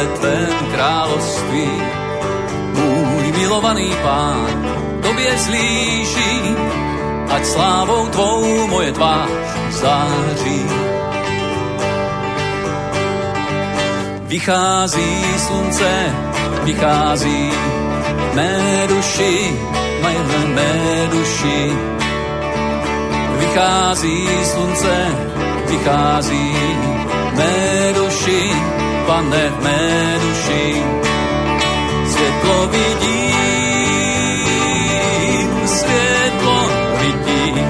ve tvém království. Můj milovaný pán, tobě slížím, ať slávou tvou moje tvář září. Vychází slunce, vychází mé duši, mé, mé duši. Vychází slunce, vychází mé duši, pane v mé duši. Světlo vidím, světlo vidím.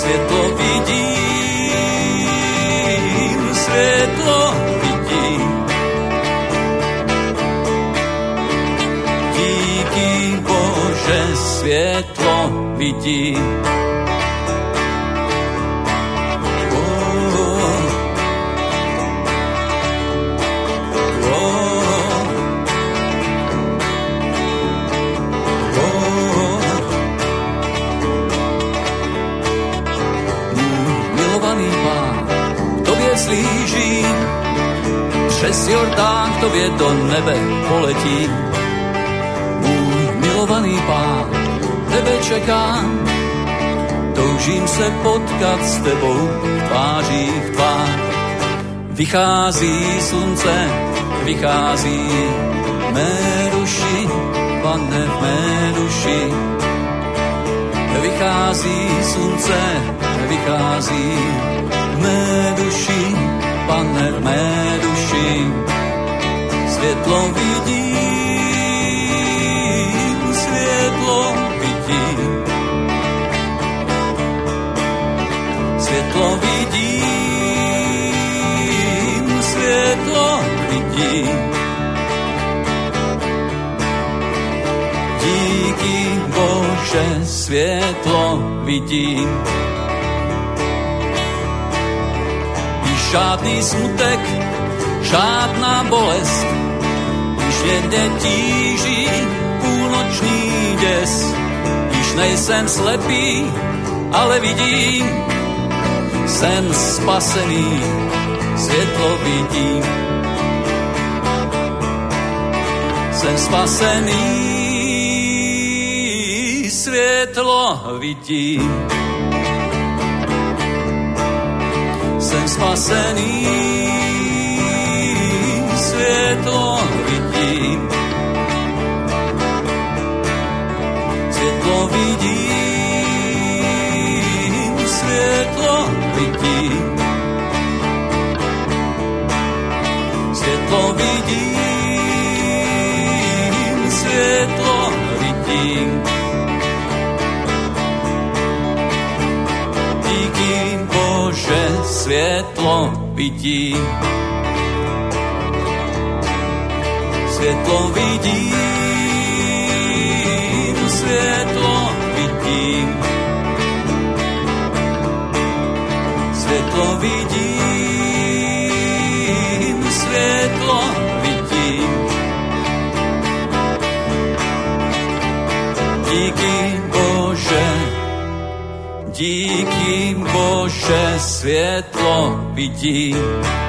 Světlo vidím, světlo vidím. Díky Bože, světlo vidím. Přes Jordán k tobě do nebe poletí. Můj milovaný pán, tebe čekám, toužím se potkat s tebou tváří v tvář. Vychází slunce, vychází mé duši, pane v mé duši. Vychází slunce, vychází mé duši, pane v mé. Světlo vidím, světlo vidím. Světlo vidím, světlo vidím. Díky Bože, světlo vidím. žádný smutek, žádná bolest, mě tíží půlnoční děs, již nejsem slepý, ale vidím, jsem spasený, světlo vidím. Jsem spasený, světlo vidím. jsem spasený, světlo vidím. Vidím. Světlo vidím, světlo vidím. Díky Bože, světlo vidím. Světlo vidím, Bože, světlo vidím.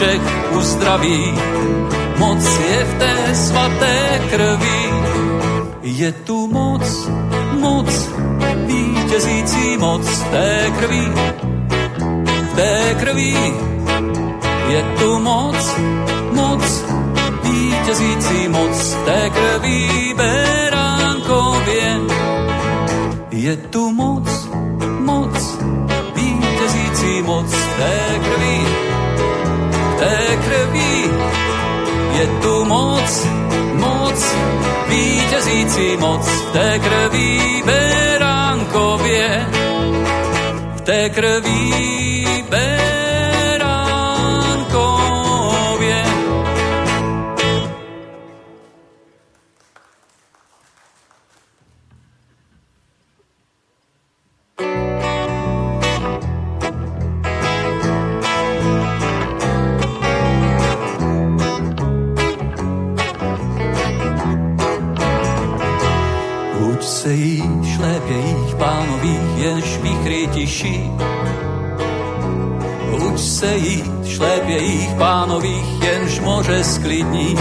Všech uzdraví. Moc je v té svaté krvi, je tu moc, moc, vítězící moc té krvi, v té krvi. Vítězící moc té krví beránkově. V té krví sklidní.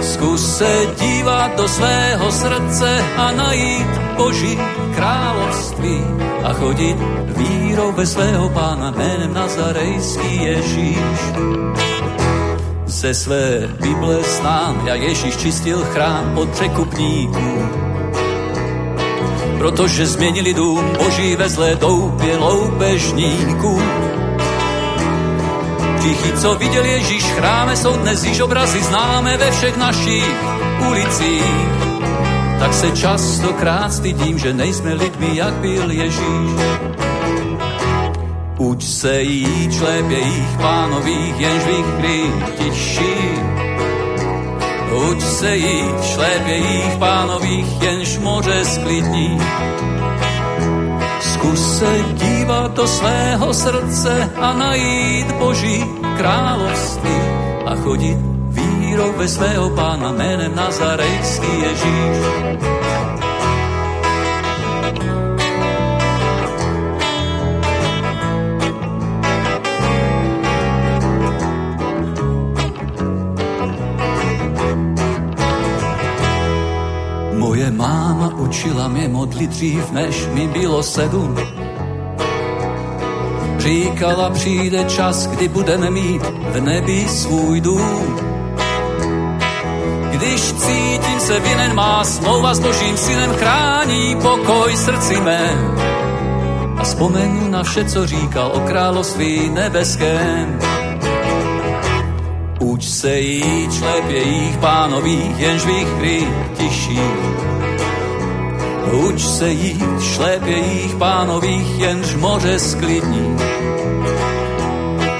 Zkus se dívat do svého srdce a najít Boží království a chodit vírou ve svého pána jménem Nazarejský Ježíš. Ze své Bible znám, jak Ježíš čistil chrám od překupníků protože změnili dům boží ve zlé doupě loupežníků. Všichni, co viděl Ježíš chráme, jsou dnes již obrazy známe ve všech našich ulicích. Tak se častokrát stydím, že nejsme lidmi, jak byl Ježíš. Uč se jít šlépě jich pánových, jenž vychry tiší Uč se jít, šlépě jich pánových, jenž moře sklidní. Zkus se dívat do svého srdce a najít Boží království a chodit vírou ve svého pána jménem Nazarejský Ježíš. Učila mě modlit dřív, než mi bylo sedm. Říkala, přijde čas, kdy budeme mít v nebi svůj dům. Když cítím se vinen, má smlouva s Božím synem chrání pokoj srdci mé. A vzpomenu na vše, co říkal o království nebeském. Uč se jít šlepě jich pánových, jenž vychry tiší Uč se jít šlépě jich pánových, jenž moře sklidní.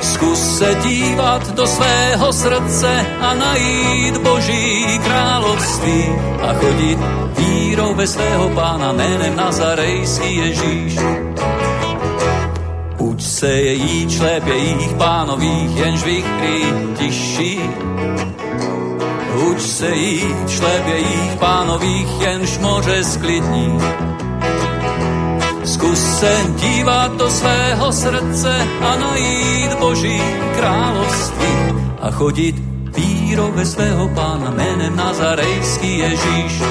Zkus se dívat do svého srdce a najít Boží království a chodit vírou ve svého pána jménem Nazarejský Ježíš. Uč se jít šlépě jich pánových, jenž vychrý tiší Uč se jít šlepě jich pánových, jenž moře sklidní. Zkus se dívat do svého srdce a najít Boží království a chodit vírou ve svého pána jménem Nazarejský Ježíš.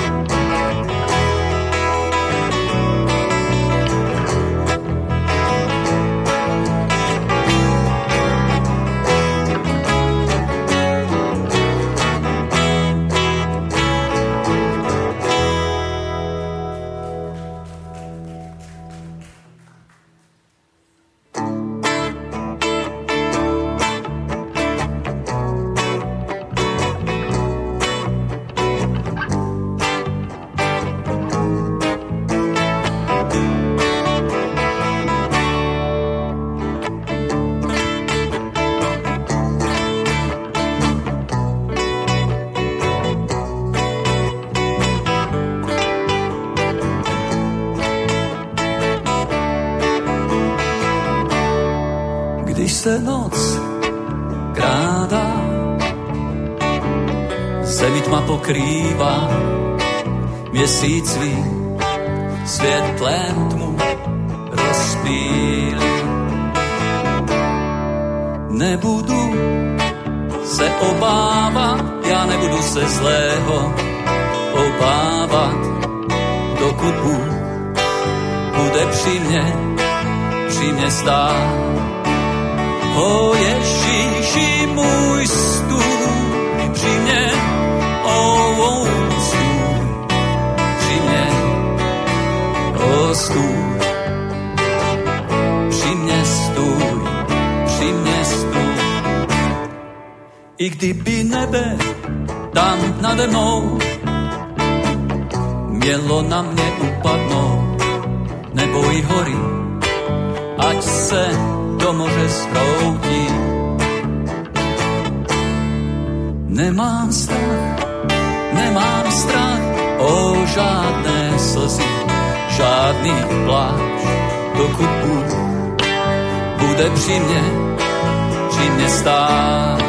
Nemám strach, nemám strach o žádné slzy žádný pláč, dokud Bůh bude při mě, při mě stát.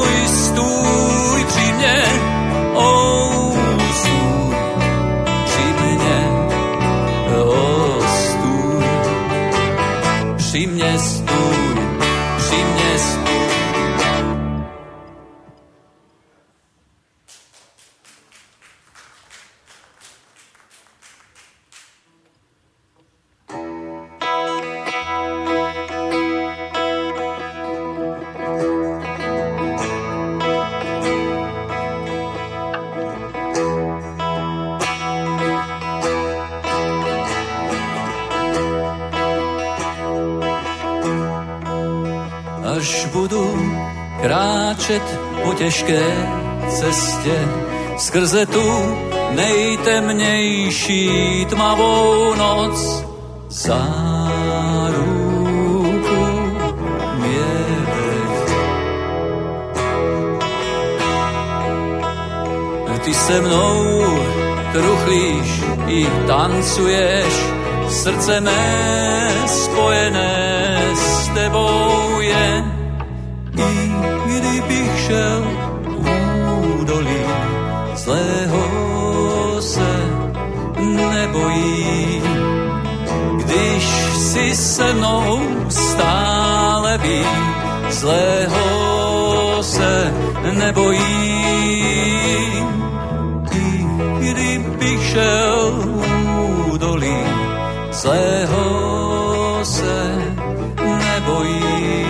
skrze tu nejtemnější tmavou noc za ruku mě Ty se mnou truchlíš i tancuješ, srdce mé Se mnou stále ví, zlého se nebojí. I kdybych šel údolí, zlého se nebojí.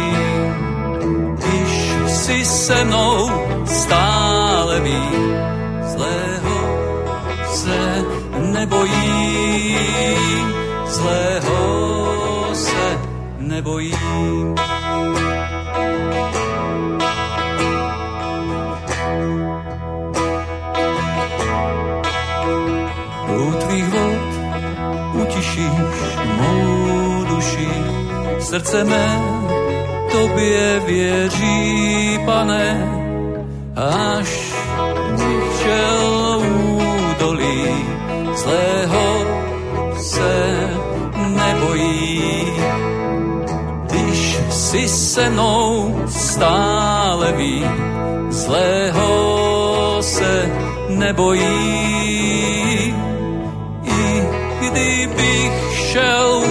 Když si se mnou stále ví, zlého se nebojí. Zlého nebojím. Utišíš mou duši, srdce mé tobě věří, pane, až bych šel údolí zlého se si se mnou stále ví, zlého se nebojí. I kdybych šel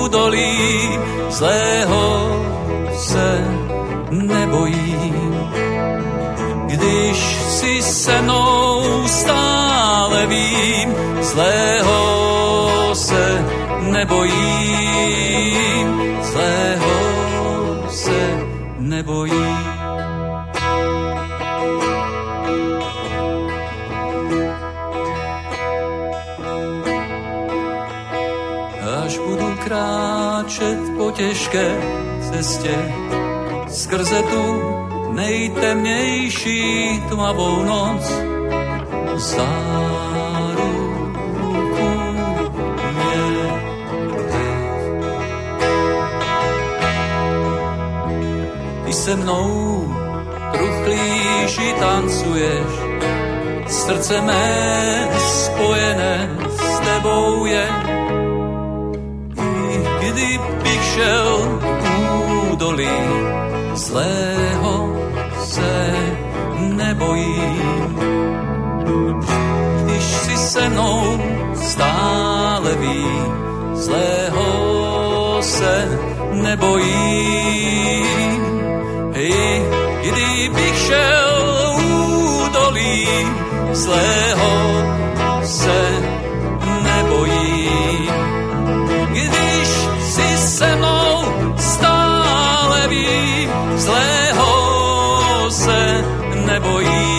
údolí zlého se nebojím. Když si se mnou stále vím, zlého těžké cestě skrze tu nejtemnější tmavou noc záruku mě Ty se mnou truchlíš i tancuješ, srdce mé spojené s tebou je. Kdybych šel údolí zlého se nebojím. Když si se mnou stále ví, zlého se nebojím. I kdybych šel údolí zlého se nebojím,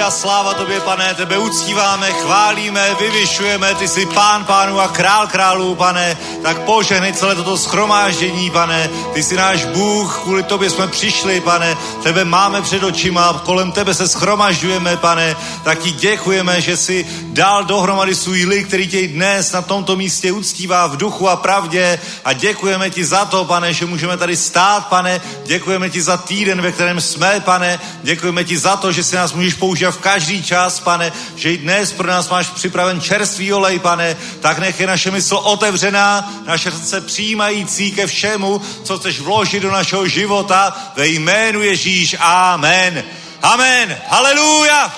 Haleluja, sláva tobě, pane, tebe uctíváme, chválíme, vyvyšujeme, ty jsi pán pánů a král králů, pane, tak požehnej celé toto schromáždění, pane, ty jsi náš Bůh, kvůli tobě jsme přišli, pane, tebe máme před očima, kolem tebe se schromažďujeme, pane, tak ti děkujeme, že jsi dal dohromady svůj lid, který tě dnes na tomto místě uctívá v duchu a pravdě. A děkujeme ti za to, pane, že můžeme tady stát, pane, děkujeme ti za týden, ve kterém jsme, pane, děkujeme ti za to, že si nás můžeš používat v každý čas, pane, že i dnes pro nás máš připraven čerstvý olej, pane, tak nech je naše mysl otevřená, naše srdce přijímající ke všemu, co chceš vložit do našeho života ve jménu Ježíš. Amen. Amen. Haleluja.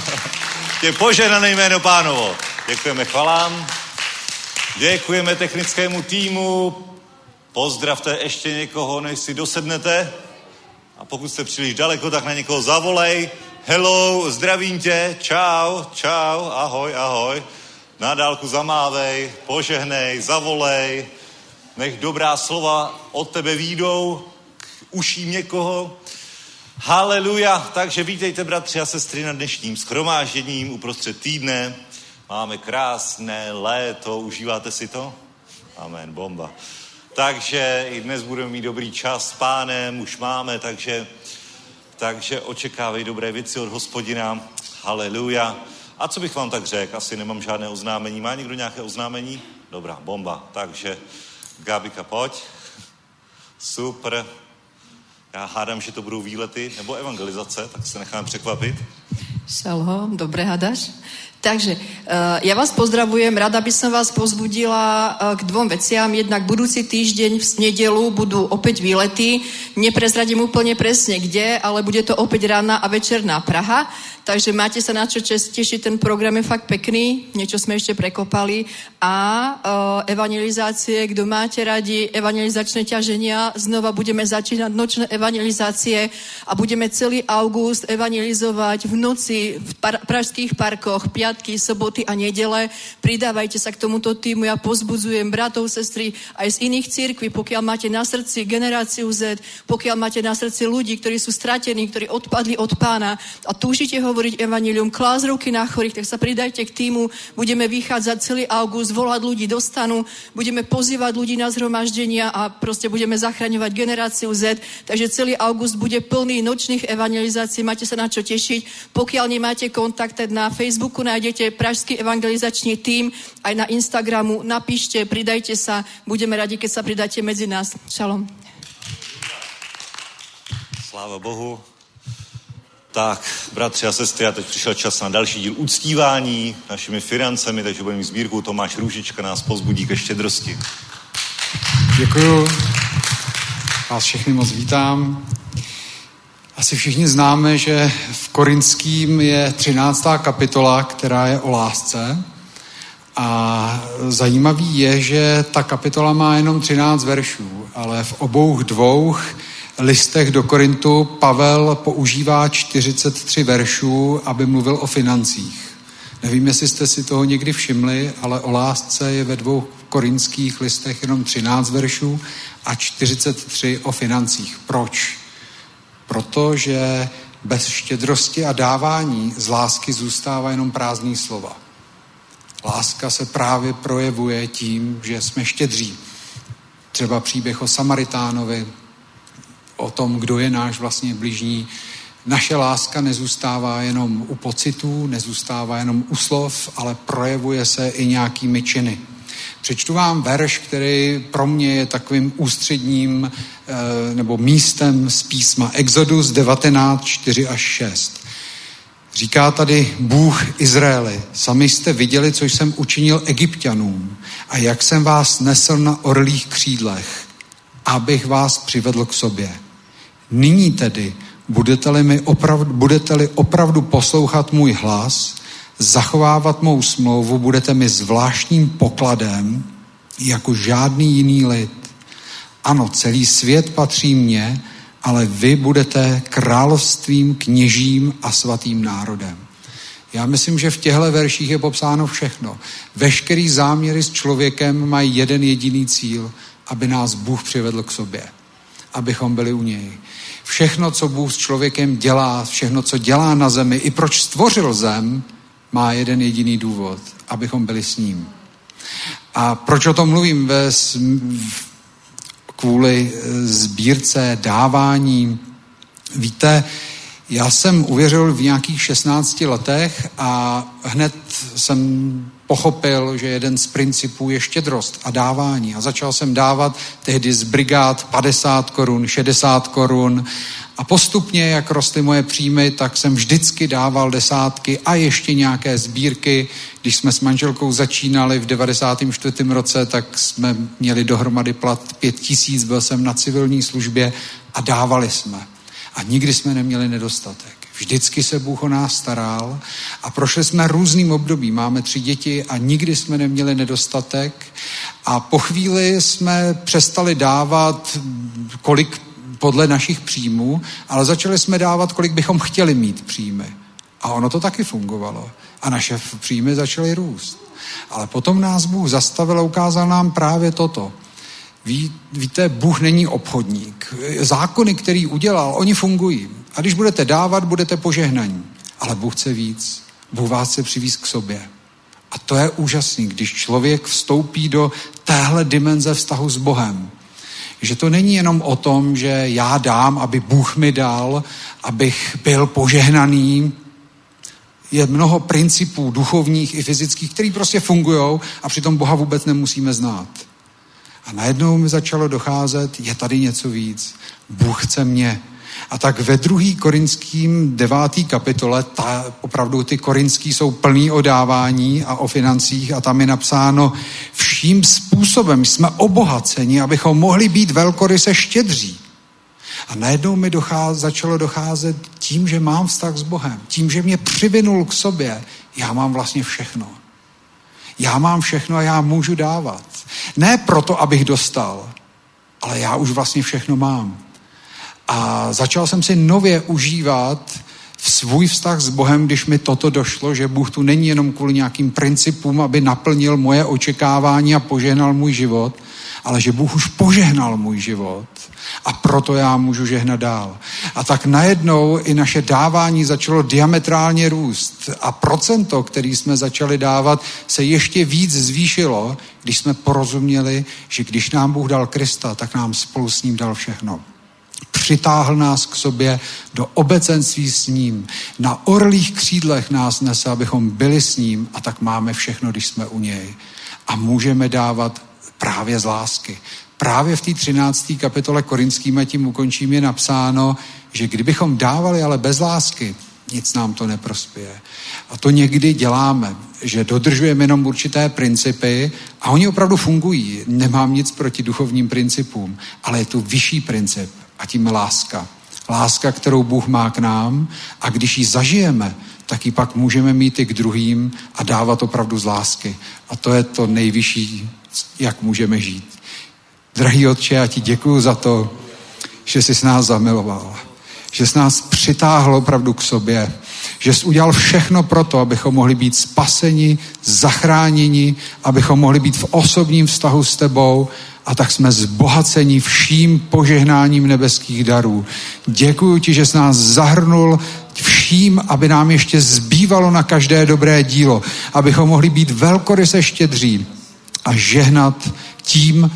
Tě požehnané jméno pánovo. Děkujeme chvalám. Děkujeme technickému týmu. Pozdravte ještě někoho, než si dosednete. A pokud jste příliš daleko, tak na někoho zavolej. Hello, zdravím tě, čau, čau, ahoj, ahoj. Na dálku zamávej, požehnej, zavolej. Nech dobrá slova od tebe výjdou k uším někoho. Haleluja. Takže vítejte, bratři a sestry, na dnešním schromážděním uprostřed týdne. Máme krásné léto, užíváte si to? Amen, bomba. Takže i dnes budeme mít dobrý čas s pánem, už máme, takže, takže očekávej dobré věci od hospodina. Haleluja. A co bych vám tak řekl? Asi nemám žádné oznámení. Má někdo nějaké oznámení? Dobrá, bomba. Takže Gabika, pojď. Super. Já hádám, že to budou výlety nebo evangelizace, tak se necháme překvapit. Šalho, dobre hadaš. Takže eh, já vás pozdravujem, rada by som vás pozbudila eh, k dvom veciam. Jednak budúci týždeň v nedelu budú opäť výlety. Neprezradím úplne presne kde, ale bude to opäť rána a večerná Praha. Takže máte sa na čo tešiť, ten program je fakt pekný, niečo sme ešte prekopali. A eh, evangelizácie, kdo máte radi evangelizačné ťaženia, znova budeme začínať nočné evangelizácie a budeme celý august evangelizovať v noci v pražských parkoch 5 piatky, soboty a nedele. Pridávajte sa k tomuto týmu. Ja pozbudzujem bratov, sestry aj z iných církví, pokiaľ máte na srdci generáciu Z, pokiaľ máte na srdci ľudí, ktorí sú stratení, ktorí odpadli od pána a túžite hovoriť evanilium, klás ruky na chorých, tak sa pridajte k týmu. Budeme vychádzať celý august, volať ľudí do stanu, budeme pozývať ľudí na zhromaždenia a prostě budeme zachraňovať generáciu Z. Takže celý august bude plný nočných evangelizací, máte sa na čo tešiť. Pokiaľ nemáte kontakt, na Facebooku nájdete Pražský evangelizačný tým, aj na Instagramu. Napíšte, pridajte sa. Budeme radi, keď sa pridáte medzi nás. Šalom. Sláva Bohu. Tak, bratři a sestry, a teď přišel čas na další díl uctívání našimi financemi, takže budeme mít sbírku. Tomáš Růžička nás pozbudí ke štědrosti. Děkuju. Vás všechny moc vítám. Asi všichni známe, že v Korinským je 13. kapitola, která je o lásce. A zajímavý je, že ta kapitola má jenom 13 veršů, ale v obou dvou listech do Korintu Pavel používá 43 veršů, aby mluvil o financích. Nevím, jestli jste si toho někdy všimli, ale o lásce je ve dvou korinských listech jenom 13 veršů a 43 o financích. Proč? Protože bez štědrosti a dávání z lásky zůstává jenom prázdný slova. Láska se právě projevuje tím, že jsme štědří. Třeba příběh o Samaritánovi, o tom, kdo je náš vlastně blížní. Naše láska nezůstává jenom u pocitů, nezůstává jenom u slov, ale projevuje se i nějakými činy. Přečtu vám verš, který pro mě je takovým ústředním e, nebo místem z písma Exodus 19, 4 až 6. Říká tady Bůh Izraeli, sami jste viděli, co jsem učinil egyptianům a jak jsem vás nesl na orlých křídlech, abych vás přivedl k sobě. Nyní tedy budete-li, mi opravdu, budete-li opravdu poslouchat můj hlas, zachovávat mou smlouvu, budete mi zvláštním pokladem, jako žádný jiný lid. Ano, celý svět patří mně, ale vy budete královstvím, kněžím a svatým národem. Já myslím, že v těchto verších je popsáno všechno. Veškerý záměry s člověkem mají jeden jediný cíl, aby nás Bůh přivedl k sobě, abychom byli u něj. Všechno, co Bůh s člověkem dělá, všechno, co dělá na zemi, i proč stvořil zem, má jeden jediný důvod, abychom byli s ním. A proč o tom mluvím? Ve, kvůli e, sbírce, dávání. Víte, já jsem uvěřil v nějakých 16 letech a hned jsem pochopil, že jeden z principů je štědrost a dávání. A začal jsem dávat tehdy z brigád 50 korun, 60 korun a postupně, jak rostly moje příjmy, tak jsem vždycky dával desátky a ještě nějaké sbírky. Když jsme s manželkou začínali v 94. roce, tak jsme měli dohromady plat 5 tisíc, byl jsem na civilní službě a dávali jsme. A nikdy jsme neměli nedostatek. Vždycky se Bůh o nás staral a prošli jsme různým obdobím. Máme tři děti a nikdy jsme neměli nedostatek. A po chvíli jsme přestali dávat, kolik podle našich příjmů, ale začali jsme dávat, kolik bychom chtěli mít příjmy. A ono to taky fungovalo. A naše příjmy začaly růst. Ale potom nás Bůh zastavil a ukázal nám právě toto. Ví, víte, Bůh není obchodník. Zákony, který udělal, oni fungují. A když budete dávat, budete požehnaní. Ale Bůh chce víc. Bůh vás chce přivízt k sobě. A to je úžasný, když člověk vstoupí do téhle dimenze vztahu s Bohem. Že to není jenom o tom, že já dám, aby Bůh mi dal, abych byl požehnaný. Je mnoho principů duchovních i fyzických, které prostě fungují a přitom Boha vůbec nemusíme znát. A najednou mi začalo docházet, je tady něco víc. Bůh chce mě. A tak ve druhý korinským devátý kapitole, ta, opravdu ty korinský jsou plný o dávání a o financích a tam je napsáno, vším způsobem jsme obohaceni, abychom mohli být velkoryse štědří. A najednou mi docház, začalo docházet tím, že mám vztah s Bohem, tím, že mě přivinul k sobě, já mám vlastně všechno. Já mám všechno a já můžu dávat. Ne proto, abych dostal, ale já už vlastně všechno mám. A začal jsem si nově užívat v svůj vztah s Bohem, když mi toto došlo, že Bůh tu není jenom kvůli nějakým principům, aby naplnil moje očekávání a požehnal můj život, ale že Bůh už požehnal můj život a proto já můžu žehnat dál. A tak najednou i naše dávání začalo diametrálně růst a procento, který jsme začali dávat, se ještě víc zvýšilo, když jsme porozuměli, že když nám Bůh dal Krista, tak nám spolu s ním dal všechno přitáhl nás k sobě do obecenství s ním. Na orlých křídlech nás nese, abychom byli s ním a tak máme všechno, když jsme u něj. A můžeme dávat právě z lásky. Právě v té 13. kapitole Korinským a tím ukončím je napsáno, že kdybychom dávali ale bez lásky, nic nám to neprospěje. A to někdy děláme, že dodržujeme jenom určité principy a oni opravdu fungují. Nemám nic proti duchovním principům, ale je tu vyšší princip a tím láska. Láska, kterou Bůh má k nám a když ji zažijeme, tak ji pak můžeme mít i k druhým a dávat opravdu z lásky. A to je to nejvyšší, jak můžeme žít. Drahý Otče, já ti děkuji za to, že jsi s nás zamiloval, že jsi nás přitáhl opravdu k sobě, že jsi udělal všechno pro to, abychom mohli být spaseni, zachráněni, abychom mohli být v osobním vztahu s tebou a tak jsme zbohaceni vším požehnáním nebeských darů. Děkuji ti, že jsi nás zahrnul vším, aby nám ještě zbývalo na každé dobré dílo, abychom mohli být velkoryse štědří a žehnat tím,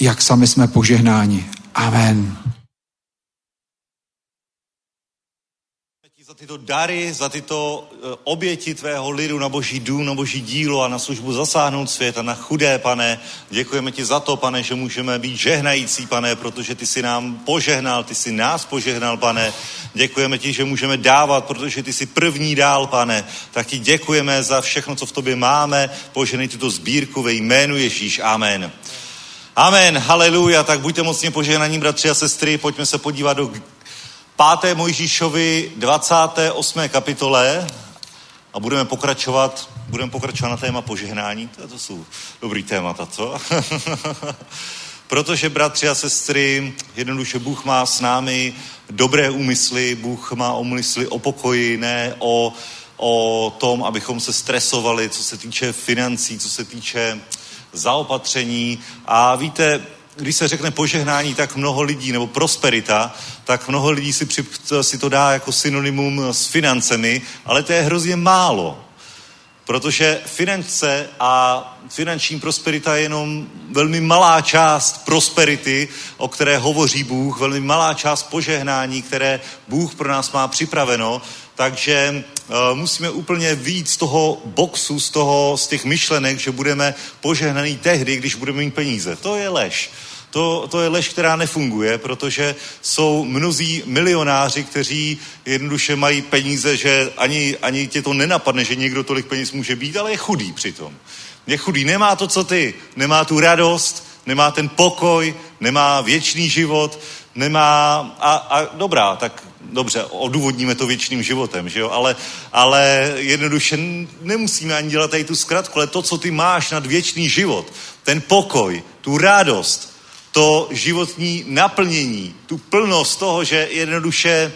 jak sami jsme požehnáni. Amen. za tyto dary, za tyto eh, oběti tvého lidu na boží dům, na boží dílo a na službu zasáhnout svět a na chudé, pane. Děkujeme ti za to, pane, že můžeme být žehnající, pane, protože ty jsi nám požehnal, ty jsi nás požehnal, pane. Děkujeme ti, že můžeme dávat, protože ty jsi první dál, pane. Tak ti děkujeme za všechno, co v tobě máme. Poženej tuto sbírku ve jménu Ježíš. Amen. Amen, haleluja, tak buďte mocně požehnaní, bratři a sestry, pojďme se podívat do 5. Mojžíšovi 28. kapitole a budeme pokračovat, budeme pokračovat na téma požehnání. To, to jsou dobrý témata, co? Protože, bratři a sestry, jednoduše Bůh má s námi dobré úmysly, Bůh má úmysly o pokoji, ne o, o tom, abychom se stresovali, co se týče financí, co se týče zaopatření. A víte, když se řekne požehnání, tak mnoho lidí, nebo prosperita, tak mnoho lidí si, při, si to dá jako synonymum s financemi, ale to je hrozně málo. Protože finance a finanční prosperita je jenom velmi malá část prosperity, o které hovoří Bůh, velmi malá část požehnání, které Bůh pro nás má připraveno. Takže uh, musíme úplně víc z toho boxu, z, toho, z těch myšlenek, že budeme požehnaný tehdy, když budeme mít peníze. To je lež. To, to je lež, která nefunguje, protože jsou mnozí milionáři, kteří jednoduše mají peníze, že ani, ani tě to nenapadne, že někdo tolik peněz může být, ale je chudý přitom. Je chudý, nemá to, co ty, nemá tu radost, nemá ten pokoj, nemá věčný život, nemá, a, a dobrá, tak dobře, odůvodníme to věčným životem, že jo, ale, ale jednoduše nemusíme ani dělat tady tu zkratku, ale to, co ty máš nad věčný život, ten pokoj, tu radost, to životní naplnění, tu plnost toho, že jednoduše,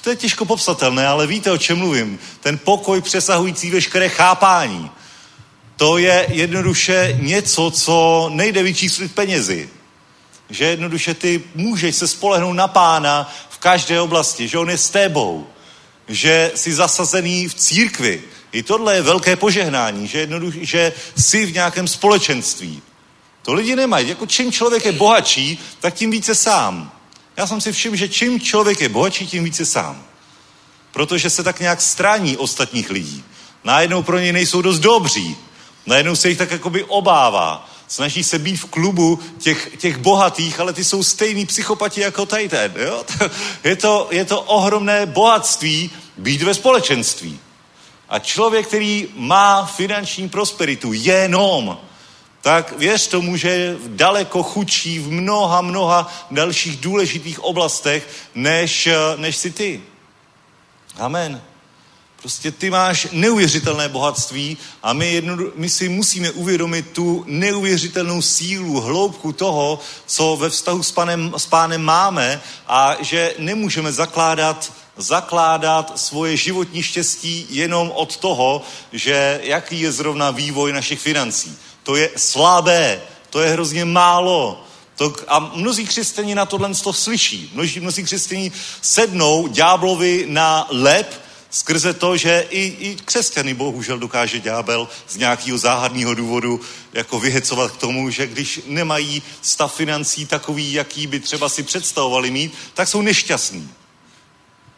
to je těžko popsatelné, ale víte, o čem mluvím. Ten pokoj přesahující veškeré chápání. To je jednoduše něco, co nejde vyčíslit penězi. Že jednoduše ty můžeš se spolehnout na pána v každé oblasti, že on je s tebou, že jsi zasazený v církvi. I tohle je velké požehnání, že, jednoduše, že jsi v nějakém společenství. To lidi nemají. Jako čím člověk je bohatší, tak tím více sám. Já jsem si všiml, že čím člověk je bohatší, tím více sám. Protože se tak nějak strání ostatních lidí. Najednou pro něj nejsou dost dobří. Najednou se jich tak jakoby obává. Snaží se být v klubu těch, těch bohatých, ale ty jsou stejný psychopati jako tady ten. Jo? Je, to, je to ohromné bohatství být ve společenství. A člověk, který má finanční prosperitu jenom, tak věř tomu, že je daleko chudší v mnoha, mnoha dalších důležitých oblastech, než, než si ty. Amen. Prostě ty máš neuvěřitelné bohatství a my, jedno, my si musíme uvědomit tu neuvěřitelnou sílu, hloubku toho, co ve vztahu s pánem, s pánem máme a že nemůžeme zakládat zakládat svoje životní štěstí jenom od toho, že jaký je zrovna vývoj našich financí. To je slabé, to je hrozně málo. To, a mnozí křesťané na tohle to slyší. Mnozí, mnozí křesťané sednou ďáblovi na lep skrze to, že i, i křesťany bohužel dokáže ďábel z nějakého záhadného důvodu jako vyhecovat k tomu, že když nemají stav financí takový, jaký by třeba si představovali mít, tak jsou nešťastní.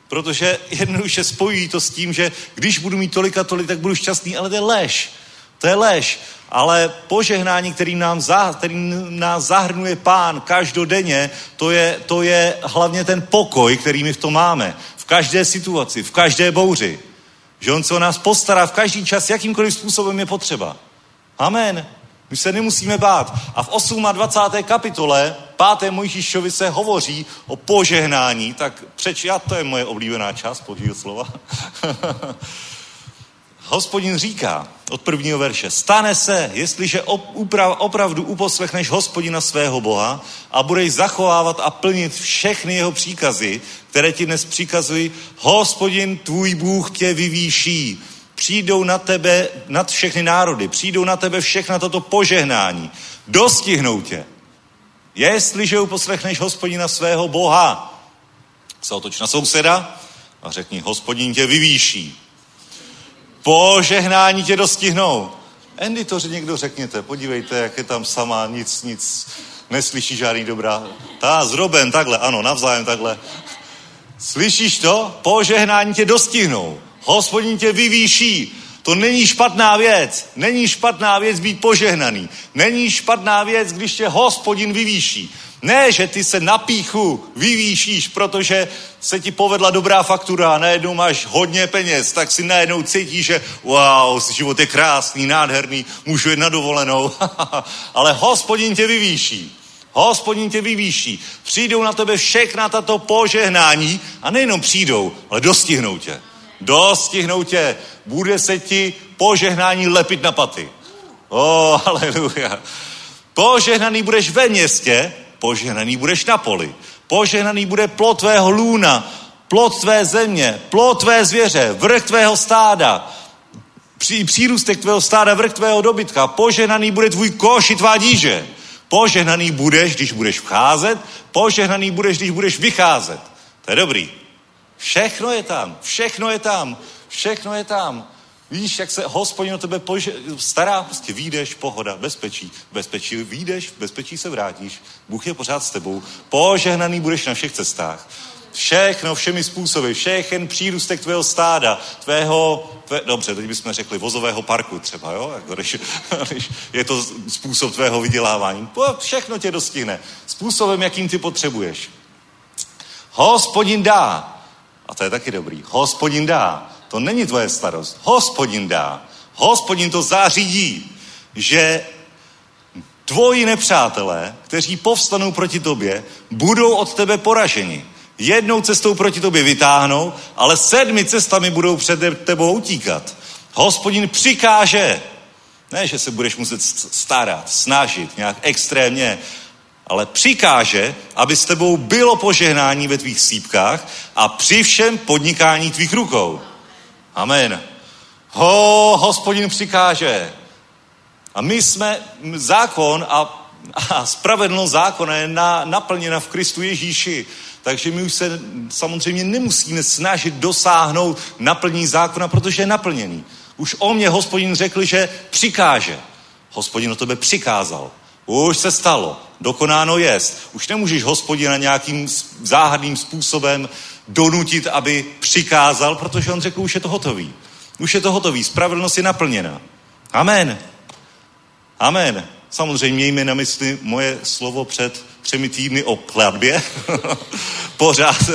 Protože jednoduše spojují to s tím, že když budu mít tolik a tolik, tak budu šťastný, ale to je lež. To je lež. Ale požehnání, který nám, za, který nás zahrnuje pán každodenně, to je, to je hlavně ten pokoj, který my v tom máme. V každé situaci, v každé bouři. Že on se o nás postará v každý čas, jakýmkoliv způsobem je potřeba. Amen. My se nemusíme bát. A v 28. kapitole 5. Mojžíšovi se hovoří o požehnání, tak přeč, já to je moje oblíbená část božího slova. Hospodin říká od prvního verše, stane se, jestliže opravdu uposlechneš hospodina svého Boha a budeš zachovávat a plnit všechny jeho příkazy, které ti dnes přikazují, hospodin tvůj Bůh tě vyvýší. Přijdou na tebe, nad všechny národy, přijdou na tebe všechna toto požehnání. Dostihnou tě. Jestliže uposlechneš hospodina svého Boha, se otoč na souseda a řekni, hospodin tě vyvýší Požehnání tě dostihnou. Andy, to někdo řekněte, podívejte, jak je tam sama, nic, nic, neslyší žádný dobrá. Ta, zroben, takhle, ano, navzájem takhle. Slyšíš to? Požehnání tě dostihnou. Hospodin tě vyvýší. To není špatná věc. Není špatná věc být požehnaný. Není špatná věc, když tě hospodin vyvýší. Ne, že ty se na píchu vyvýšíš, protože se ti povedla dobrá faktura a najednou máš hodně peněz, tak si najednou cítíš, že wow, život je krásný, nádherný, můžu jít na dovolenou. Ale hospodin tě vyvýší. Hospodin tě vyvýší. Přijdou na tebe všechna tato požehnání a nejenom přijdou, ale dostihnou tě. Dostihnou tě. Bude se ti požehnání lepit na paty. O, oh, aleluja. Požehnaný budeš ve městě, požehnaný budeš na poli. Požehnaný bude plot tvého lůna, plot tvé země, plot tvé zvěře, vrch tvého stáda, při, přírůstek tvého stáda, vrch tvého dobytka. Požehnaný bude tvůj koš i tvá díže. Požehnaný budeš, když budeš vcházet, požehnaný budeš, když budeš vycházet. To je dobrý. Všechno je tam, všechno je tam, všechno je tam. Víš, jak se hospodin o tebe pože- stará, prostě výjdeš, pohoda, bezpečí, bezpečí, výjdeš, bezpečí se vrátíš, Bůh je pořád s tebou, požehnaný budeš na všech cestách. Všechno, všemi způsoby, všechen přírůstek tvého stáda, tvého, tvé, dobře, teď bychom řekli vozového parku třeba, jo, jako když, když je to způsob tvého vydělávání. Všechno tě dostihne. Způsobem, jakým ty potřebuješ. Hospodin dá. A to je taky dobrý. Hospodin dá to není tvoje starost. Hospodin dá. Hospodin to zařídí, že tvoji nepřátelé, kteří povstanou proti tobě, budou od tebe poraženi. Jednou cestou proti tobě vytáhnou, ale sedmi cestami budou před tebou utíkat. Hospodin přikáže, ne, že se budeš muset starat, snažit nějak extrémně, ale přikáže, aby s tebou bylo požehnání ve tvých sípkách a při všem podnikání tvých rukou. Amen. Ho, hospodin přikáže. A my jsme, zákon a, a spravedlnost zákona je na, naplněna v Kristu Ježíši. Takže my už se samozřejmě nemusíme snažit dosáhnout naplnění zákona, protože je naplněný. Už o mě hospodin řekl, že přikáže. Hospodin o tebe přikázal. Už se stalo. Dokonáno jest. Už nemůžeš hospodina nějakým záhadným způsobem donutit, aby přikázal, protože on řekl, už je to hotový. Už je to hotový, spravedlnost je naplněna. Amen. Amen. Samozřejmě mějme na mysli moje slovo před třemi týdny o kladbě. pořád,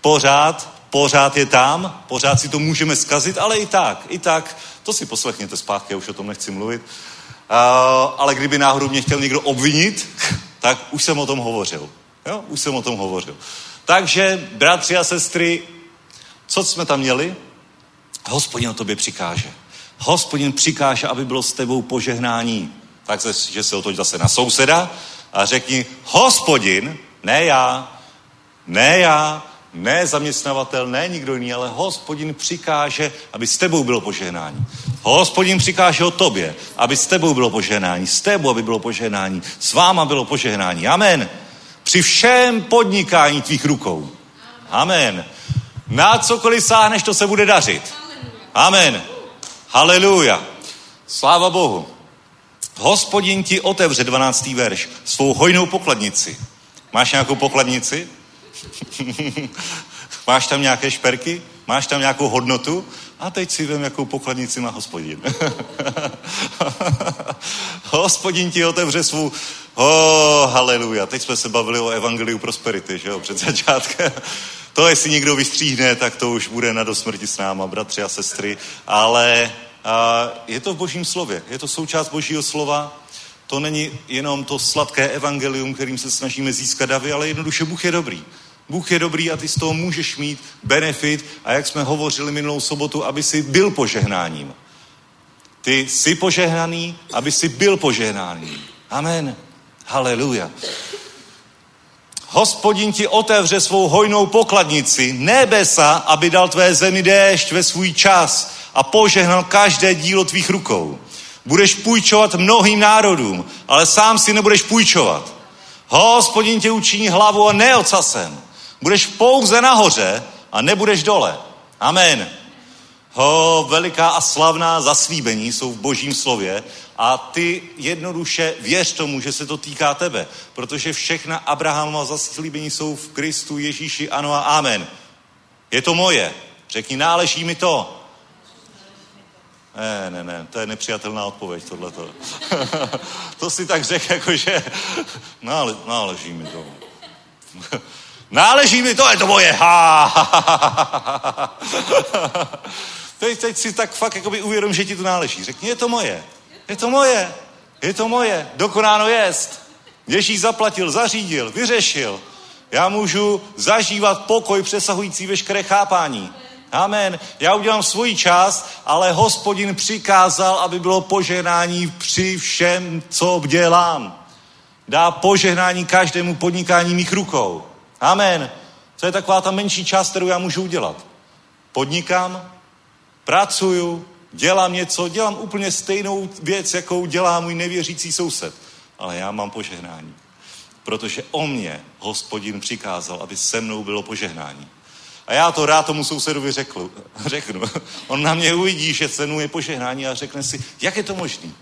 pořád, pořád je tam, pořád si to můžeme zkazit, ale i tak, i tak, to si poslechněte zpátky, já už o tom nechci mluvit. Uh, ale kdyby náhodou mě chtěl někdo obvinit, tak už jsem o tom hovořil. Jo, už jsem o tom hovořil. Takže, bratři a sestry, co jsme tam měli? Hospodin o tobě přikáže. Hospodin přikáže, aby bylo s tebou požehnání. Tak se, že se otoč zase na souseda a řekni, hospodin, ne já, ne já, Ne zaměstnavatel, ne nikdo jiný, ale hospodin přikáže, aby s tebou bylo požehnání. Hospodin přikáže o tobě, aby s tebou bylo požehnání, s tebou, aby bylo požehnání, s váma bylo požehnání. Amen. Při všem podnikání tvých rukou. Amen. Na cokoliv sáhneš, to se bude dařit. Amen. Haleluja. Sláva Bohu. Hospodin ti otevře 12. verš, svou hojnou pokladnici. Máš nějakou pokladnici? Máš tam nějaké šperky? Máš tam nějakou hodnotu? A teď si vím, jakou pokladnici má hospodin. hospodin ti otevře svou... Oh, haleluja. Teď jsme se bavili o evangeliu prosperity, že jo, před začátkem. to, jestli někdo vystříhne, tak to už bude na dosmrti s náma, bratři a sestry. Ale a je to v božím slově. Je to součást božího slova. To není jenom to sladké evangelium, kterým se snažíme získat davy, ale jednoduše Bůh je dobrý. Bůh je dobrý a ty z toho můžeš mít benefit a jak jsme hovořili minulou sobotu, aby si byl požehnáním. Ty jsi požehnaný, aby si byl požehnaný. Amen. Haleluja. Hospodin ti otevře svou hojnou pokladnici, nebesa, aby dal tvé zemi déšť ve svůj čas a požehnal každé dílo tvých rukou. Budeš půjčovat mnohým národům, ale sám si nebudeš půjčovat. Hospodin tě učiní hlavu a ne ocasem. Budeš pouze nahoře a nebudeš dole. Amen. Ho, veliká a slavná zaslíbení jsou v božím slově a ty jednoduše věř tomu, že se to týká tebe, protože všechna Abrahamova zaslíbení jsou v Kristu Ježíši, ano a amen. Je to moje. Řekni, náleží mi to. Ne, ne, ne, to je nepřijatelná odpověď, tohleto. to si tak řekl, jakože nále, náleží mi to. náleží mi to, je to moje. Ha, teď, teď si tak fakt jakoby uvědom, že ti to náleží. Řekni, je to moje. Je to moje. Je to moje. Dokonáno jest. Ježíš zaplatil, zařídil, vyřešil. Já můžu zažívat pokoj přesahující veškeré chápání. Amen. Já udělám svoji část, ale hospodin přikázal, aby bylo požehnání při všem, co dělám. Dá požehnání každému podnikání mých rukou. Amen. To je taková ta menší část, kterou já můžu udělat. Podnikám, pracuju, dělám něco, dělám úplně stejnou věc, jakou dělá můj nevěřící soused. Ale já mám požehnání. Protože o mě hospodin přikázal, aby se mnou bylo požehnání. A já to rád tomu sousedovi řeknu. řeknu. On na mě uvidí, že cenu je požehnání a řekne si, jak je to možný?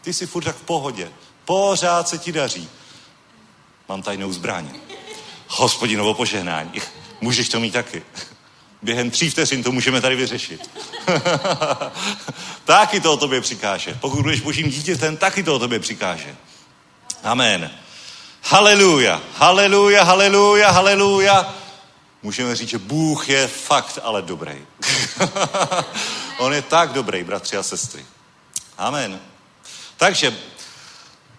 Ty jsi furt tak v pohodě. Pořád se ti daří. Mám tajnou zbraň. Hospodinovo požehnání. Můžeš to mít taky. Během tří vteřin to můžeme tady vyřešit. taky to o tobě přikáže. Pokud budeš božím dítětem, taky to o tobě přikáže. Amen. Haleluja, haleluja, haleluja, haleluja můžeme říct, že Bůh je fakt ale dobrý. On je tak dobrý, bratři a sestry. Amen. Takže,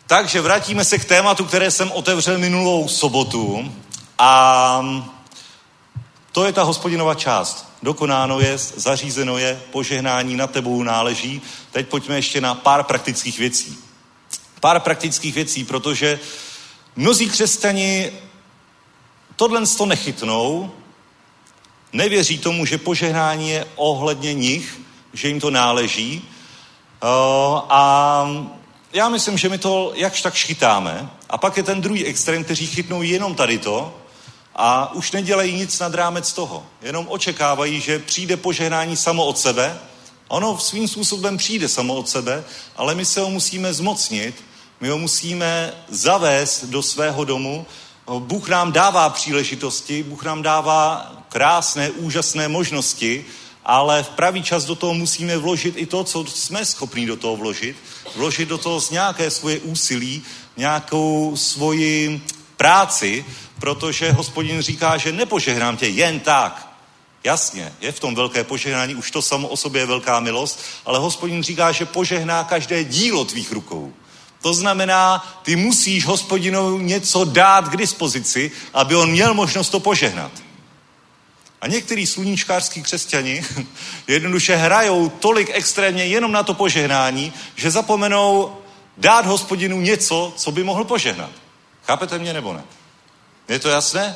takže vrátíme se k tématu, které jsem otevřel minulou sobotu a to je ta hospodinova část. Dokonáno je, zařízeno je, požehnání na tebou náleží. Teď pojďme ještě na pár praktických věcí. Pár praktických věcí, protože mnozí křesťani tohle to nechytnou, nevěří tomu, že požehnání je ohledně nich, že jim to náleží. Eh, a já myslím, že my to jakž tak chytáme. A pak je ten druhý extrém, kteří chytnou jenom tady to a už nedělají nic nad rámec toho. Jenom očekávají, že přijde požehnání samo od sebe. Ono svým způsobem přijde samo od sebe, ale my se ho musíme zmocnit, my ho musíme zavést do svého domu Bůh nám dává příležitosti, Bůh nám dává krásné, úžasné možnosti, ale v pravý čas do toho musíme vložit i to, co jsme schopni do toho vložit. Vložit do toho z nějaké svoje úsilí, nějakou svoji práci, protože hospodin říká, že nepožehnám tě jen tak. Jasně, je v tom velké požehnání, už to samo o sobě je velká milost, ale hospodin říká, že požehná každé dílo tvých rukou. To znamená, ty musíš hospodinovi něco dát k dispozici, aby on měl možnost to požehnat. A některý sluníčkářský křesťani jednoduše hrajou tolik extrémně jenom na to požehnání, že zapomenou dát hospodinu něco, co by mohl požehnat. Chápete mě nebo ne? Je to jasné?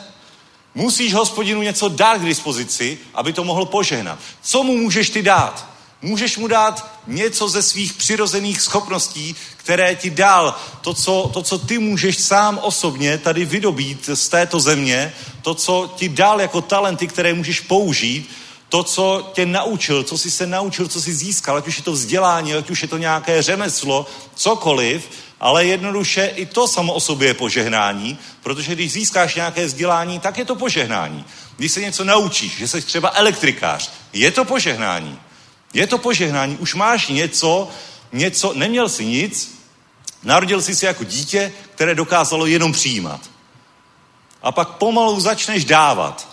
Musíš hospodinu něco dát k dispozici, aby to mohl požehnat. Co mu můžeš ty dát? Můžeš mu dát něco ze svých přirozených schopností, které ti dal. To co, to, co ty můžeš sám osobně tady vydobít z této země, to, co ti dal jako talenty, které můžeš použít, to, co tě naučil, co jsi se naučil, co jsi získal, ať už je to vzdělání, ať už je to nějaké řemeslo, cokoliv, ale jednoduše i to samo o sobě je požehnání, protože když získáš nějaké vzdělání, tak je to požehnání. Když se něco naučíš, že jsi třeba elektrikář, je to požehnání. Je to požehnání. Už máš něco, něco, neměl jsi nic, narodil jsi se jako dítě, které dokázalo jenom přijímat. A pak pomalu začneš dávat.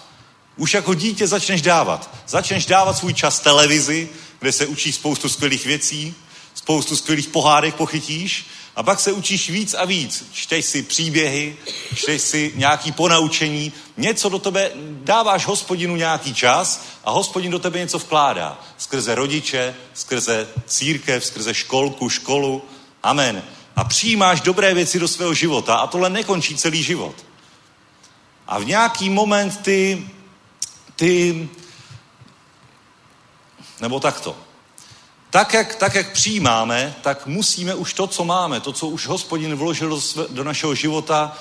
Už jako dítě začneš dávat. Začneš dávat svůj čas televizi, kde se učí spoustu skvělých věcí, spoustu skvělých pohádek pochytíš a pak se učíš víc a víc. Čteš si příběhy, čteš si nějaký ponaučení, něco do tebe, dáváš hospodinu nějaký čas a hospodin do tebe něco vkládá. Skrze rodiče, skrze církev, skrze školku, školu. Amen. A přijímáš dobré věci do svého života a tohle nekončí celý život. A v nějaký moment ty, ty, nebo takto, tak jak, tak, jak přijímáme, tak musíme už to, co máme, to, co už hospodin vložil do, své, do našeho života,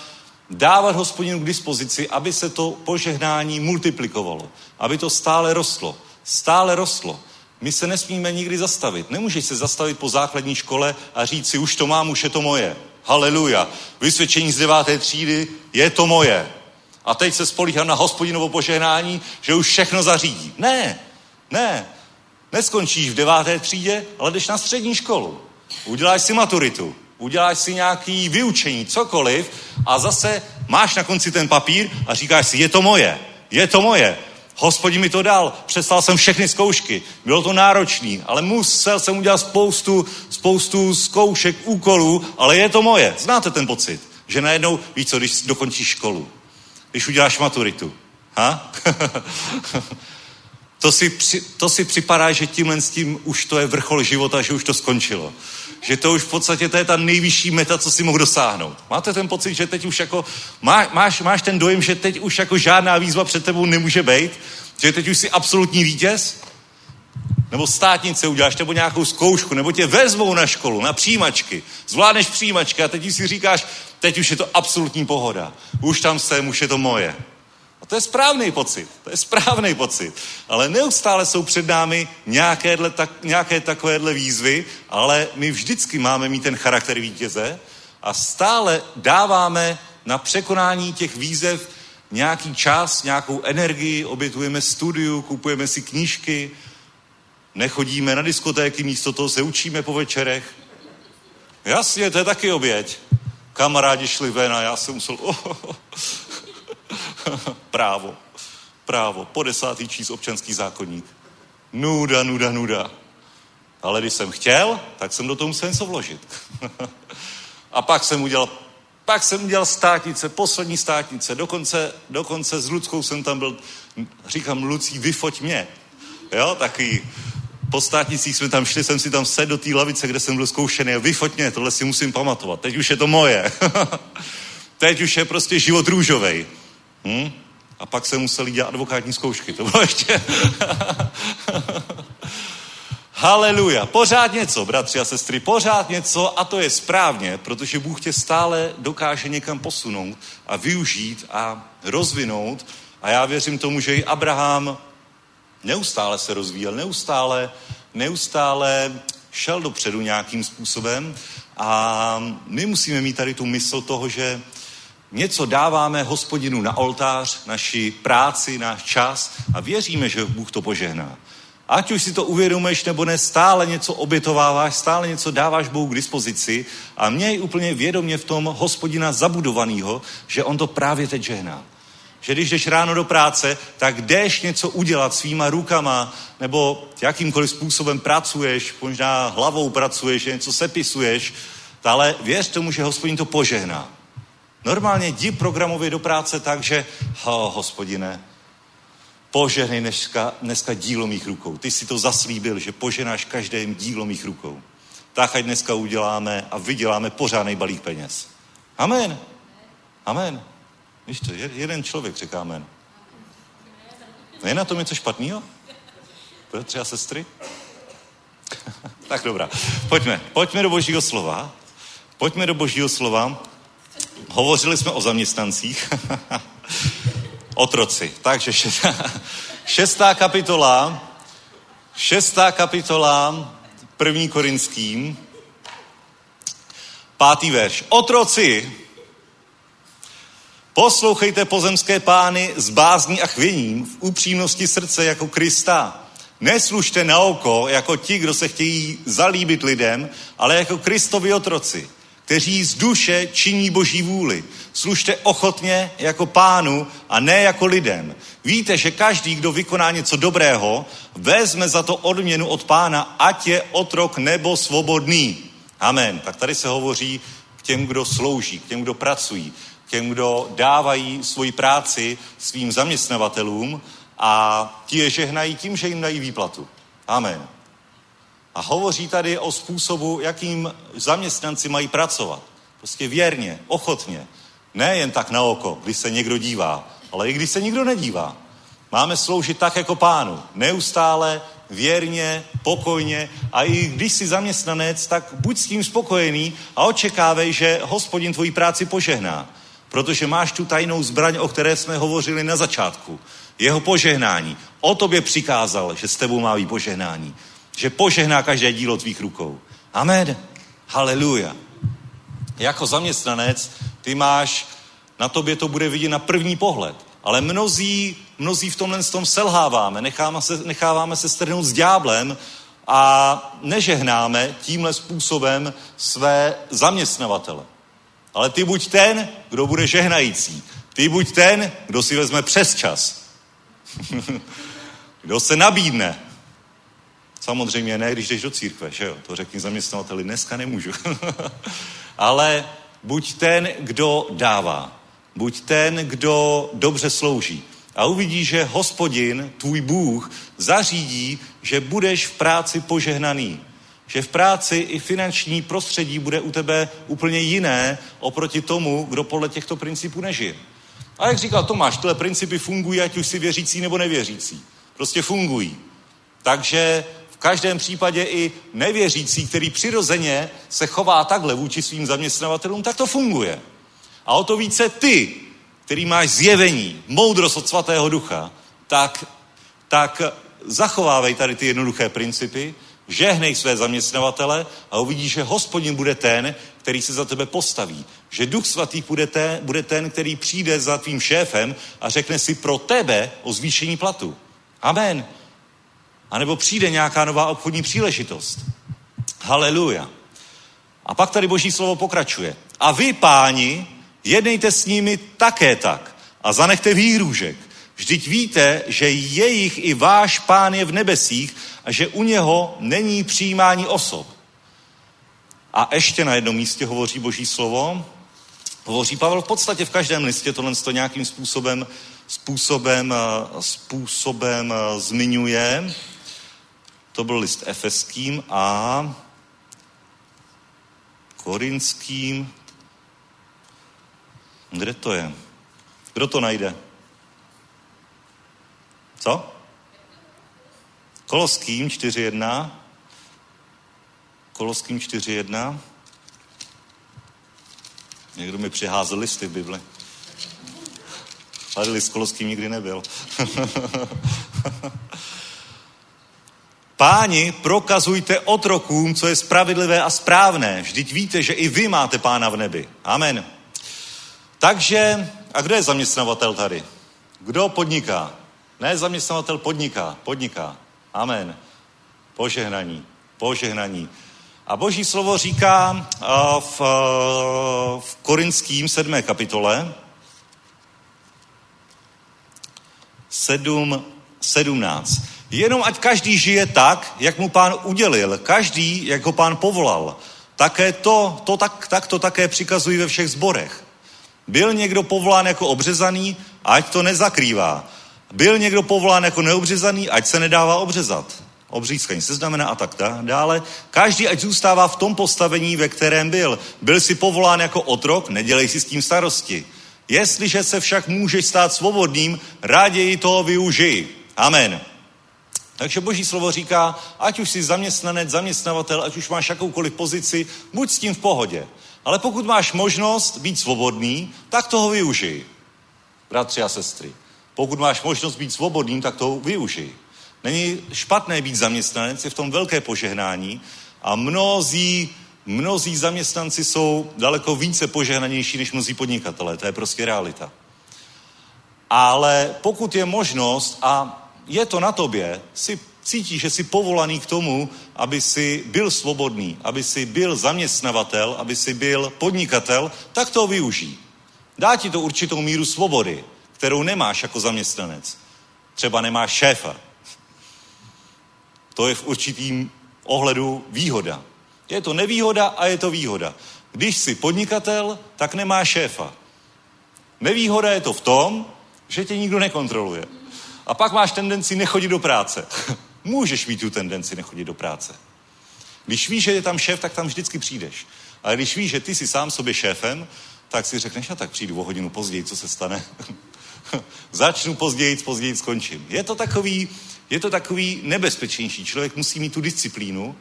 dávat hospodinu k dispozici, aby se to požehnání multiplikovalo, aby to stále rostlo. Stále rostlo. My se nesmíme nikdy zastavit. Nemůžeš se zastavit po základní škole a říct si, už to mám, už je to moje. Haleluja. Vysvědčení z deváté třídy, je to moje. A teď se spolíhám na hospodinovo požehnání, že už všechno zařídí. Ne, ne. Neskončíš v deváté třídě, ale jdeš na střední školu. Uděláš si maturitu, uděláš si nějaký vyučení, cokoliv a zase máš na konci ten papír a říkáš si, je to moje, je to moje. Hospodin mi to dal, přestal jsem všechny zkoušky, bylo to náročný, ale musel jsem udělat spoustu, spoustu zkoušek, úkolů, ale je to moje. Znáte ten pocit, že najednou, víš co, když dokončíš školu, když uděláš maturitu, ha? to si, to si připadá, že tímhle s tím už to je vrchol života, že už to skončilo. Že to už v podstatě to je ta nejvyšší meta, co si mohl dosáhnout. Máte ten pocit, že teď už jako, má, máš, máš ten dojem, že teď už jako žádná výzva před tebou nemůže být? Že teď už jsi absolutní vítěz? Nebo státnice uděláš, nebo nějakou zkoušku, nebo tě vezmou na školu, na přijímačky. Zvládneš přijímačky a teď si říkáš, teď už je to absolutní pohoda. Už tam jsem, už je to moje. To je správný pocit, to je správný pocit. Ale neustále jsou před námi nějaké, tak, nějaké takovéhle výzvy, ale my vždycky máme mít ten charakter vítěze a stále dáváme na překonání těch výzev nějaký čas, nějakou energii, obětujeme studiu, kupujeme si knížky, nechodíme na diskotéky, místo toho se učíme po večerech. Jasně, to je taky oběť. Kamarádi šli ven a já jsem musel... Oh, oh, oh. právo, právo, po desátý číst občanský zákonník. Nuda, nuda, nuda. Ale když jsem chtěl, tak jsem do toho musel něco vložit. a pak jsem udělal pak jsem udělal státnice, poslední státnice, dokonce, dokonce s Ludskou jsem tam byl, říkám, Lucí, vyfoť mě. Jo, taky po státnicích jsme tam šli, jsem si tam sedl do té lavice, kde jsem byl zkoušený vyfoť mě, tohle si musím pamatovat. Teď už je to moje. Teď už je prostě život růžovej. Hm? A pak se museli dělat advokátní zkoušky. To bylo ještě... Haleluja. Pořád něco, bratři a sestry, pořád něco a to je správně, protože Bůh tě stále dokáže někam posunout a využít a rozvinout. A já věřím tomu, že i Abraham neustále se rozvíjel, neustále, neustále šel dopředu nějakým způsobem a my musíme mít tady tu mysl toho, že něco dáváme hospodinu na oltář, naši práci, náš čas a věříme, že Bůh to požehná. Ať už si to uvědomuješ nebo ne, stále něco obětováváš, stále něco dáváš Bohu k dispozici a měj úplně vědomě v tom hospodina zabudovaného, že on to právě teď žehná. Že když jdeš ráno do práce, tak jdeš něco udělat svýma rukama, nebo jakýmkoliv způsobem pracuješ, možná hlavou pracuješ, něco sepisuješ, ale věř tomu, že hospodin to požehná. Normálně jdi programově do práce tak, že ho, hospodine, požehnej dneska, dneska dílo mých rukou. Ty si to zaslíbil, že poženáš každém dílo mých rukou. Tak ať dneska uděláme a vyděláme pořádný balík peněz. Amen. Amen. Víš to, jeden člověk říká amen. Je na tom něco špatného? Bratři a sestry? tak dobrá. Pojďme. Pojďme do božího slova. Pojďme do božího slova. Hovořili jsme o zaměstnancích. Otroci. Takže šestá, šestá kapitola. Šestá kapitola první korinským. Pátý verš. Otroci, poslouchejte pozemské pány s bázní a chvěním v upřímnosti srdce jako Krista. Neslužte na oko jako ti, kdo se chtějí zalíbit lidem, ale jako Kristovi otroci, kteří z duše činí boží vůli. Služte ochotně jako pánu a ne jako lidem. Víte, že každý, kdo vykoná něco dobrého, vezme za to odměnu od pána, ať je otrok nebo svobodný. Amen. Tak tady se hovoří k těm, kdo slouží, k těm, kdo pracují, k těm, kdo dávají svoji práci svým zaměstnavatelům a ti je žehnají tím, že jim dají výplatu. Amen. A hovoří tady o způsobu, jakým zaměstnanci mají pracovat. Prostě věrně, ochotně. Ne jen tak na oko, když se někdo dívá, ale i když se nikdo nedívá. Máme sloužit tak jako pánu. Neustále, věrně, pokojně a i když jsi zaměstnanec, tak buď s tím spokojený a očekávej, že hospodin tvoji práci požehná. Protože máš tu tajnou zbraň, o které jsme hovořili na začátku. Jeho požehnání. O tobě přikázal, že s tebou má být požehnání. Že požehná každé dílo tvých rukou. Amen. Haleluja. Jako zaměstnanec ty máš, na tobě to bude vidět na první pohled. Ale mnozí, mnozí v tomhle tom selháváme, necháváme se, necháváme se strhnout s dňáblem a nežehnáme tímhle způsobem své zaměstnavatele. Ale ty buď ten, kdo bude žehnající. Ty buď ten, kdo si vezme přes čas. kdo se nabídne. Samozřejmě ne, když jdeš do církve, že jo? To řekni zaměstnavateli, dneska nemůžu. Ale buď ten, kdo dává. Buď ten, kdo dobře slouží. A uvidíš, že hospodin, tvůj Bůh, zařídí, že budeš v práci požehnaný. Že v práci i finanční prostředí bude u tebe úplně jiné oproti tomu, kdo podle těchto principů nežije. A jak říkal Tomáš, tyhle principy fungují, ať už si věřící nebo nevěřící. Prostě fungují. Takže každém případě i nevěřící, který přirozeně se chová takhle vůči svým zaměstnavatelům, tak to funguje. A o to více ty, který máš zjevení, moudrost od svatého ducha, tak, tak zachovávej tady ty jednoduché principy, žehnej své zaměstnavatele a uvidíš, že hospodin bude ten, který se za tebe postaví. Že duch svatý bude ten, bude ten, který přijde za tvým šéfem a řekne si pro tebe o zvýšení platu. Amen. A nebo přijde nějaká nová obchodní příležitost. Haleluja. A pak tady boží slovo pokračuje. A vy, páni, jednejte s nimi také tak a zanechte výhrůžek. Vždyť víte, že jejich i váš pán je v nebesích a že u něho není přijímání osob. A ještě na jednom místě hovoří boží slovo. Hovoří Pavel v podstatě v každém listě tohle to nějakým způsobem, způsobem, způsobem zmiňuje. To byl list efeským a korinským. Kde to je? Kdo to najde? Co? Koloským 4.1. Koloským 4.1. Někdo mi přiházel listy v Bibli. Ale list Koloským nikdy nebyl. Páni, prokazujte otrokům, co je spravedlivé a správné. Vždyť víte, že i vy máte pána v nebi. Amen. Takže, a kdo je zaměstnavatel tady? Kdo podniká? Ne, zaměstnavatel podniká, podniká. Amen. Požehnaní, požehnaní. A boží slovo říká v, v Korinským 7. kapitole 7, 17. Jenom ať každý žije tak, jak mu pán udělil, každý, jak ho pán povolal. Také to, to tak, tak to také přikazují ve všech zborech. Byl někdo povolán jako obřezaný, ať to nezakrývá. Byl někdo povolán jako neobřezaný, ať se nedává obřezat. Obřízkaní se znamená a tak dále. Každý ať zůstává v tom postavení, ve kterém byl. Byl si povolán jako otrok, nedělej si s tím starosti. Jestliže se však můžeš stát svobodným, raději toho využij. Amen. Takže Boží slovo říká, ať už jsi zaměstnanec, zaměstnavatel, ať už máš jakoukoliv pozici, buď s tím v pohodě. Ale pokud máš možnost být svobodný, tak toho využij. Bratři a sestry. Pokud máš možnost být svobodným, tak toho využij. Není špatné být zaměstnanec, je v tom velké požehnání a mnozí, mnozí zaměstnanci jsou daleko více požehnanější než mnozí podnikatelé. To je prostě realita. Ale pokud je možnost a je to na tobě, si cítíš, že jsi povolaný k tomu, aby si byl svobodný, aby si byl zaměstnavatel, aby si byl podnikatel, tak to využij. Dá ti to určitou míru svobody, kterou nemáš jako zaměstnanec. Třeba nemáš šéfa. To je v určitým ohledu výhoda. Je to nevýhoda a je to výhoda. Když jsi podnikatel, tak nemáš šéfa. Nevýhoda je to v tom, že tě nikdo nekontroluje. A pak máš tendenci nechodit do práce. Můžeš mít tu tendenci nechodit do práce. Když víš, že je tam šéf, tak tam vždycky přijdeš. Ale když víš, že ty jsi sám sobě šéfem, tak si řekneš, a tak přijdu o hodinu později, co se stane? Začnu později, později skončím. Je to takový, je to takový nebezpečnější. Člověk musí mít tu disciplínu,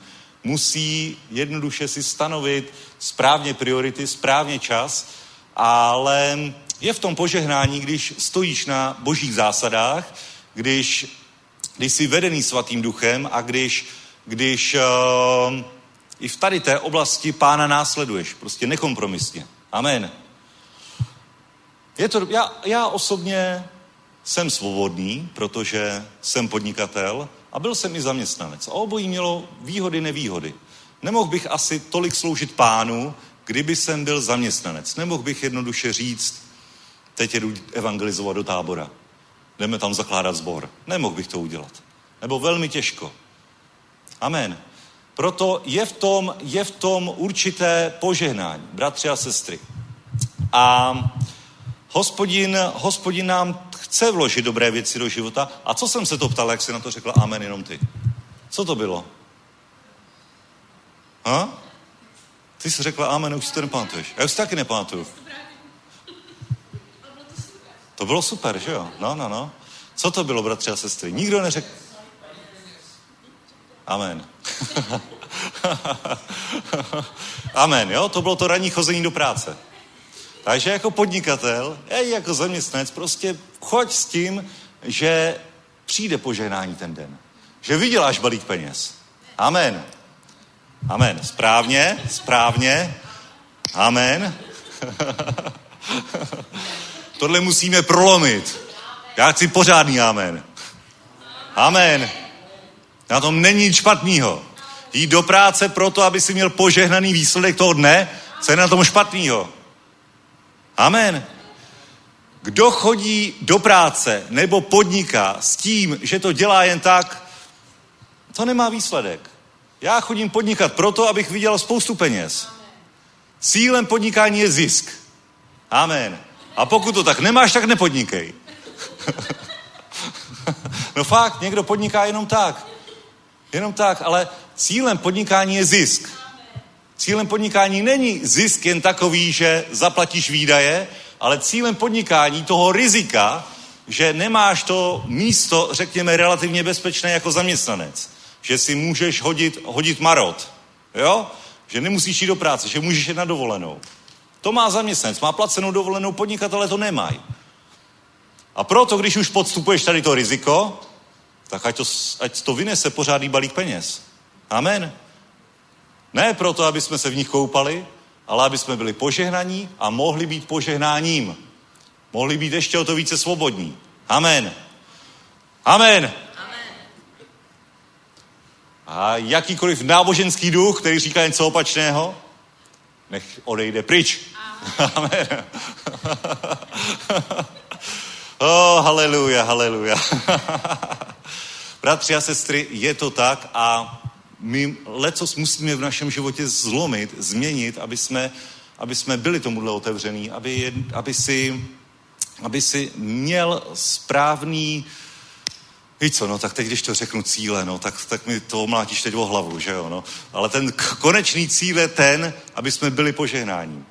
musí jednoduše si stanovit správně priority, správně čas, ale je v tom požehnání, když stojíš na božích zásadách, když, když jsi vedený svatým duchem a když, když uh, i v tady té oblasti pána následuješ, prostě nekompromisně. Amen. Je to, já, já osobně jsem svobodný, protože jsem podnikatel a byl jsem i zaměstnanec. A obojí mělo výhody, nevýhody. Nemohl bych asi tolik sloužit pánu, kdyby jsem byl zaměstnanec. Nemohl bych jednoduše říct, teď jedu evangelizovat do tábora jdeme tam zakládat zbor. Nemohl bych to udělat. Nebo velmi těžko. Amen. Proto je v tom, je v tom určité požehnání, bratři a sestry. A hospodin, hospodin nám chce vložit dobré věci do života. A co jsem se to ptal, jak jsi na to řekla amen jenom ty? Co to bylo? Ha? Ty jsi řekla amen, už si to nepamatuješ. Já už si taky nepamatuju. To bylo super, že jo? No, no, no. Co to bylo, bratři a sestry? Nikdo neřekl. Amen. Amen, jo? To bylo to ranní chození do práce. Takže jako podnikatel, i jako zaměstnanec, prostě choď s tím, že přijde požehnání ten den. Že vyděláš balík peněz. Amen. Amen. Správně, správně. Amen. Tohle musíme prolomit. Já chci pořádný amen. Amen. Na tom není nic špatného. Jít do práce proto, aby si měl požehnaný výsledek toho dne, co je na tom špatného. Amen. Kdo chodí do práce nebo podniká s tím, že to dělá jen tak, to nemá výsledek. Já chodím podnikat proto, abych viděl spoustu peněz. Cílem podnikání je zisk. Amen. A pokud to tak nemáš, tak nepodnikej. no fakt, někdo podniká jenom tak. Jenom tak, ale cílem podnikání je zisk. Cílem podnikání není zisk jen takový, že zaplatíš výdaje, ale cílem podnikání toho rizika, že nemáš to místo, řekněme, relativně bezpečné jako zaměstnanec. Že si můžeš hodit, hodit marot. Jo? Že nemusíš jít do práce, že můžeš jít na dovolenou. To má zaměstnanec, má placenou dovolenou, podnikatele to nemají. A proto, když už podstupuješ tady to riziko, tak ať to, ať to vynese pořádný balík peněz. Amen. Ne proto, aby jsme se v nich koupali, ale aby jsme byli požehnaní a mohli být požehnáním. Mohli být ještě o to více svobodní. Amen. Amen. A jakýkoliv náboženský duch, který říká něco opačného, nech odejde pryč. Amen. oh, haleluja, haleluja. Bratři a sestry, je to tak a my lecos musíme v našem životě zlomit, změnit, aby jsme, aby jsme byli tomuhle otevřený, aby, aby, si, aby si měl správný, Víš co, no tak teď, když to řeknu cíle, no tak, tak mi to mlátíš teď o hlavu, že jo, no. Ale ten konečný cíl je ten, aby jsme byli požehnáním.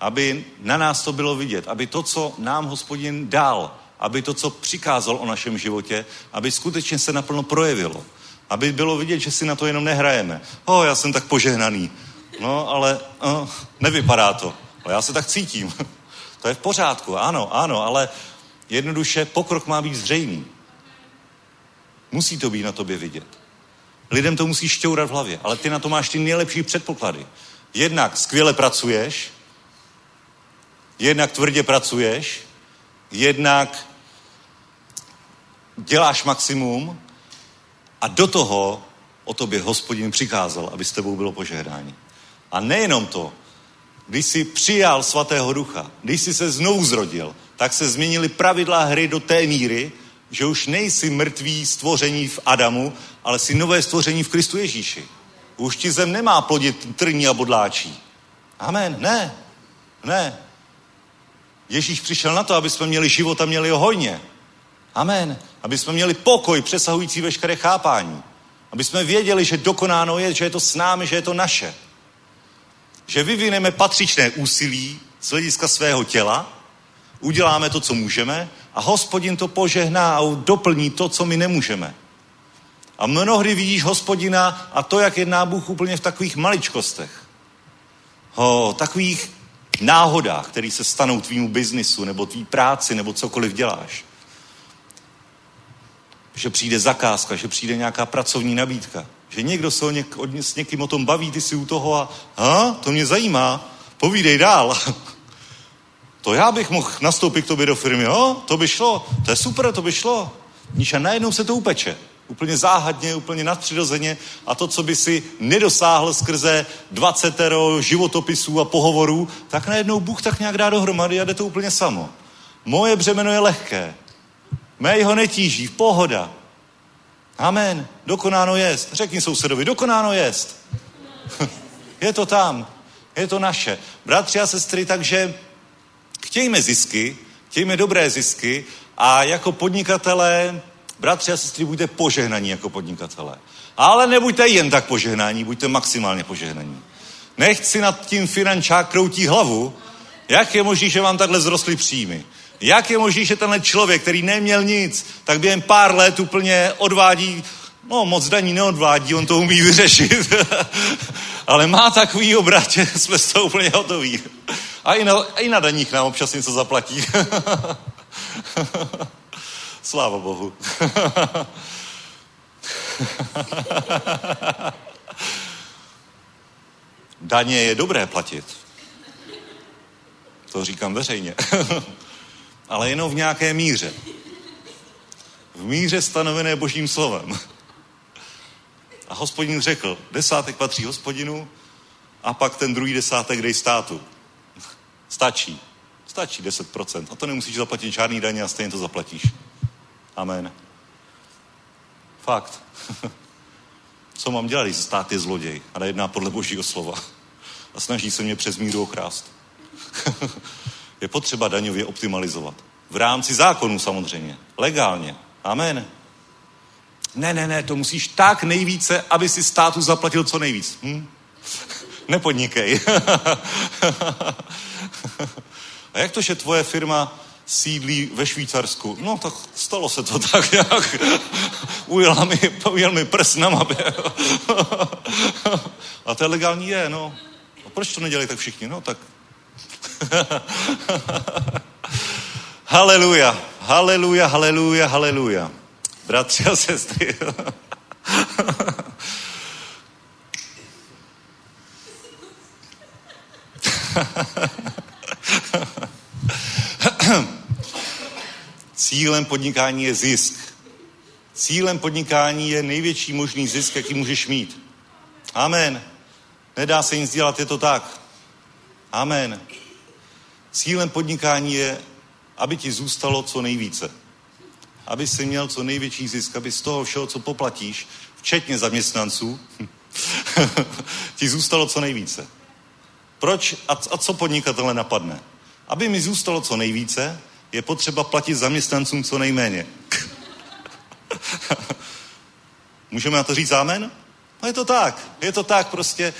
Aby na nás to bylo vidět. Aby to, co nám hospodin dal, aby to, co přikázal o našem životě, aby skutečně se naplno projevilo. Aby bylo vidět, že si na to jenom nehrajeme. O, já jsem tak požehnaný. No, ale o, nevypadá to. Ale já se tak cítím. to je v pořádku, ano, ano, ale jednoduše pokrok má být zřejmý. Musí to být na tobě vidět. Lidem to musí šťourat v hlavě, ale ty na to máš ty nejlepší předpoklady. Jednak skvěle pracuješ, jednak tvrdě pracuješ, jednak děláš maximum a do toho o tobě hospodin přikázal, aby s tebou bylo požehnání. A nejenom to, když jsi přijal svatého ducha, když jsi se znovu zrodil, tak se změnily pravidla hry do té míry, že už nejsi mrtvý stvoření v Adamu, ale jsi nové stvoření v Kristu Ježíši. Už ti zem nemá plodit trní a bodláčí. Amen. Ne. Ne. Ježíš přišel na to, aby jsme měli život a měli ho hojně. Amen. Aby jsme měli pokoj přesahující veškeré chápání. Aby jsme věděli, že dokonáno je, že je to s námi, že je to naše. Že vyvineme patřičné úsilí z hlediska svého těla, uděláme to, co můžeme a hospodin to požehná a doplní to, co my nemůžeme. A mnohdy vidíš hospodina a to, jak jedná Bůh úplně v takových maličkostech. O takových náhodách, které se stanou tvýmu biznisu, nebo tvý práci, nebo cokoliv děláš. Že přijde zakázka, že přijde nějaká pracovní nabídka. Že někdo se o něk, o, s někým o tom baví, ty si u toho a ha, to mě zajímá, povídej dál. To já bych mohl nastoupit k tobě do firmy, jo? To by šlo, to je super, to by šlo. Níž a najednou se to upeče. Úplně záhadně, úplně nadpřirozeně a to, co by si nedosáhl skrze 20 životopisů a pohovorů, tak najednou Bůh tak nějak dá dohromady a jde to úplně samo. Moje břemeno je lehké. Mé ho netíží, pohoda. Amen. Dokonáno jest. Řekni sousedovi, dokonáno jest. je to tam. Je to naše. Bratři a sestry, takže chtějme zisky, chtějme dobré zisky a jako podnikatelé, bratři a sestry, buďte požehnaní jako podnikatelé. Ale nebuďte jen tak požehnaní, buďte maximálně požehnaní. Nechť si nad tím finančák kroutí hlavu, jak je možné, že vám takhle zrostly příjmy. Jak je možné, že tenhle člověk, který neměl nic, tak během pár let úplně odvádí, no moc daní neodvádí, on to umí vyřešit, ale má takový obrat, že jsme z toho úplně hotoví. A i na, i na daních nám občas něco zaplatí. Sláva Bohu. Daně je dobré platit. To říkám veřejně. Ale jenom v nějaké míře. V míře stanovené božím slovem. A hospodin řekl, desátek patří hospodinu a pak ten druhý desátek dej státu. Stačí. Stačí 10%. A to nemusíš zaplatit žádný daně a stejně to zaplatíš. Amen. Fakt. Co mám dělat, když stát je zloděj a nejedná podle božího slova a snaží se mě přes míru okrást. je potřeba daňově optimalizovat. V rámci zákonu samozřejmě. Legálně. Amen. Ne, ne, ne, to musíš tak nejvíce, aby si státu zaplatil co nejvíc. Hm? Nepodnikej. A jak to, že tvoje firma sídlí ve Švýcarsku? No tak stalo se to tak nějak. Ujel mi, ujel mi prst na mapě. A to je legální je, no. A proč to nedělají tak všichni? No tak. haleluja, haleluja, haleluja, haleluja. Bratři a sestry. Cílem podnikání je zisk. Cílem podnikání je největší možný zisk, jaký můžeš mít. Amen. Nedá se nic dělat, je to tak. Amen. Cílem podnikání je, aby ti zůstalo co nejvíce. Aby si měl co největší zisk, aby z toho všeho, co poplatíš, včetně zaměstnanců, ti zůstalo co nejvíce. Proč a, a co podnikatele napadne? Aby mi zůstalo co nejvíce, je potřeba platit zaměstnancům co nejméně. Můžeme na to říct amen? No je to tak, je to tak prostě.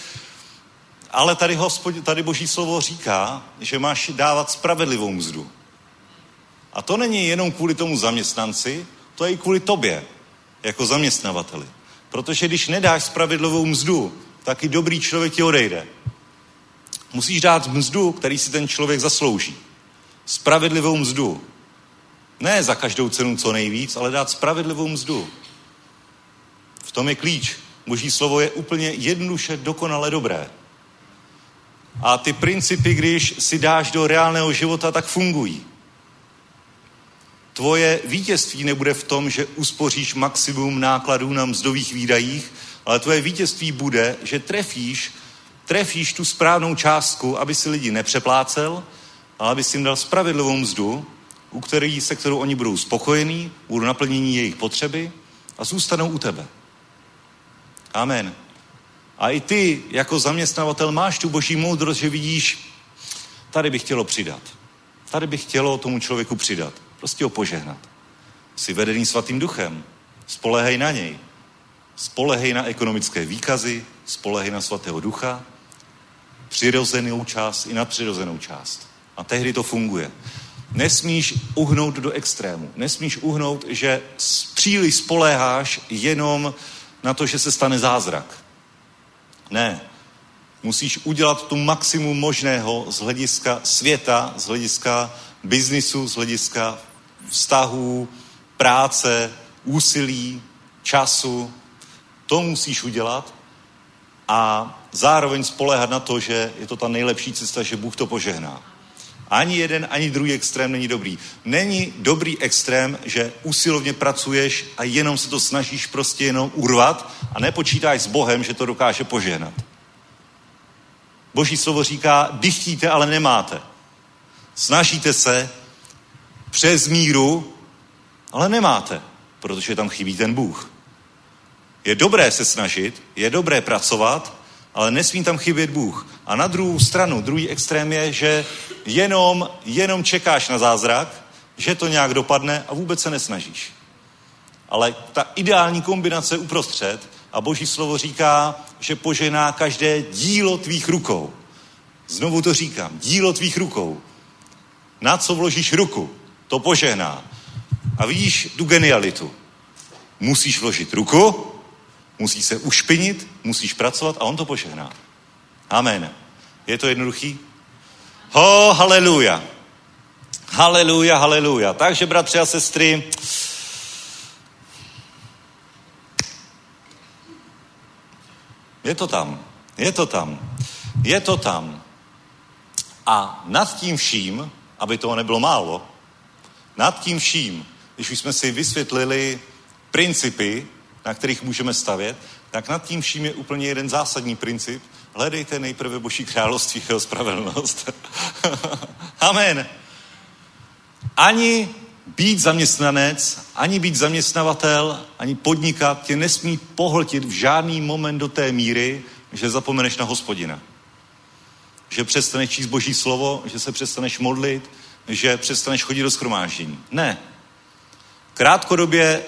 Ale tady, hospod, tady boží slovo říká, že máš dávat spravedlivou mzdu. A to není jenom kvůli tomu zaměstnanci, to je i kvůli tobě, jako zaměstnavateli. Protože když nedáš spravedlivou mzdu, tak i dobrý člověk ti odejde. Musíš dát mzdu, který si ten člověk zaslouží. Spravedlivou mzdu. Ne za každou cenu co nejvíc, ale dát spravedlivou mzdu. V tom je klíč. Boží slovo je úplně jednoduše dokonale dobré. A ty principy, když si dáš do reálného života, tak fungují. Tvoje vítězství nebude v tom, že uspoříš maximum nákladů na mzdových výdajích, ale tvoje vítězství bude, že trefíš, trefíš tu správnou částku, aby si lidi nepřeplácel, ale aby si jim dal spravedlivou mzdu, u který, se kterou oni budou spokojení, budou naplnění jejich potřeby a zůstanou u tebe. Amen. A i ty, jako zaměstnavatel, máš tu boží moudrost, že vidíš, tady bych chtělo přidat. Tady bych chtělo tomu člověku přidat. Prostě ho požehnat. Jsi vedený svatým duchem. Spolehej na něj. Spolehej na ekonomické výkazy, spolehej na svatého ducha, přirozenou část i nadpřirozenou část. A tehdy to funguje. Nesmíš uhnout do extrému. Nesmíš uhnout, že příliš spoléháš jenom na to, že se stane zázrak. Ne. Musíš udělat tu maximum možného z hlediska světa, z hlediska biznisu, z hlediska vztahů, práce, úsilí, času. To musíš udělat a zároveň spolehat na to, že je to ta nejlepší cesta, že Bůh to požehná. Ani jeden, ani druhý extrém není dobrý. Není dobrý extrém, že usilovně pracuješ a jenom se to snažíš prostě jenom urvat a nepočítáš s Bohem, že to dokáže požehnat. Boží slovo říká, dychtíte, ale nemáte. Snažíte se přes míru, ale nemáte, protože tam chybí ten Bůh. Je dobré se snažit, je dobré pracovat, ale nesmí tam chybět Bůh. A na druhou stranu, druhý extrém je, že jenom, jenom čekáš na zázrak, že to nějak dopadne a vůbec se nesnažíš. Ale ta ideální kombinace uprostřed a Boží slovo říká, že požená každé dílo tvých rukou. Znovu to říkám, dílo tvých rukou. Na co vložíš ruku, to požehná. A vidíš tu genialitu. Musíš vložit ruku, musíš se ušpinit, musíš pracovat a on to požehná. Amen. Je to jednoduchý? Ho, haleluja. Haleluja, haleluja. Takže, bratři a sestry, je to tam, je to tam, je to tam. A nad tím vším, aby toho nebylo málo, nad tím vším, když už jsme si vysvětlili principy, na kterých můžeme stavět, tak nad tím vším je úplně jeden zásadní princip. Hledejte nejprve Boží království, jeho spravedlnost. Amen. Ani být zaměstnanec, ani být zaměstnavatel, ani podnikat tě nesmí pohltit v žádný moment do té míry, že zapomeneš na hospodina. Že přestaneš číst Boží slovo, že se přestaneš modlit, že přestaneš chodit do schromáždění. Ne. Krátkodobě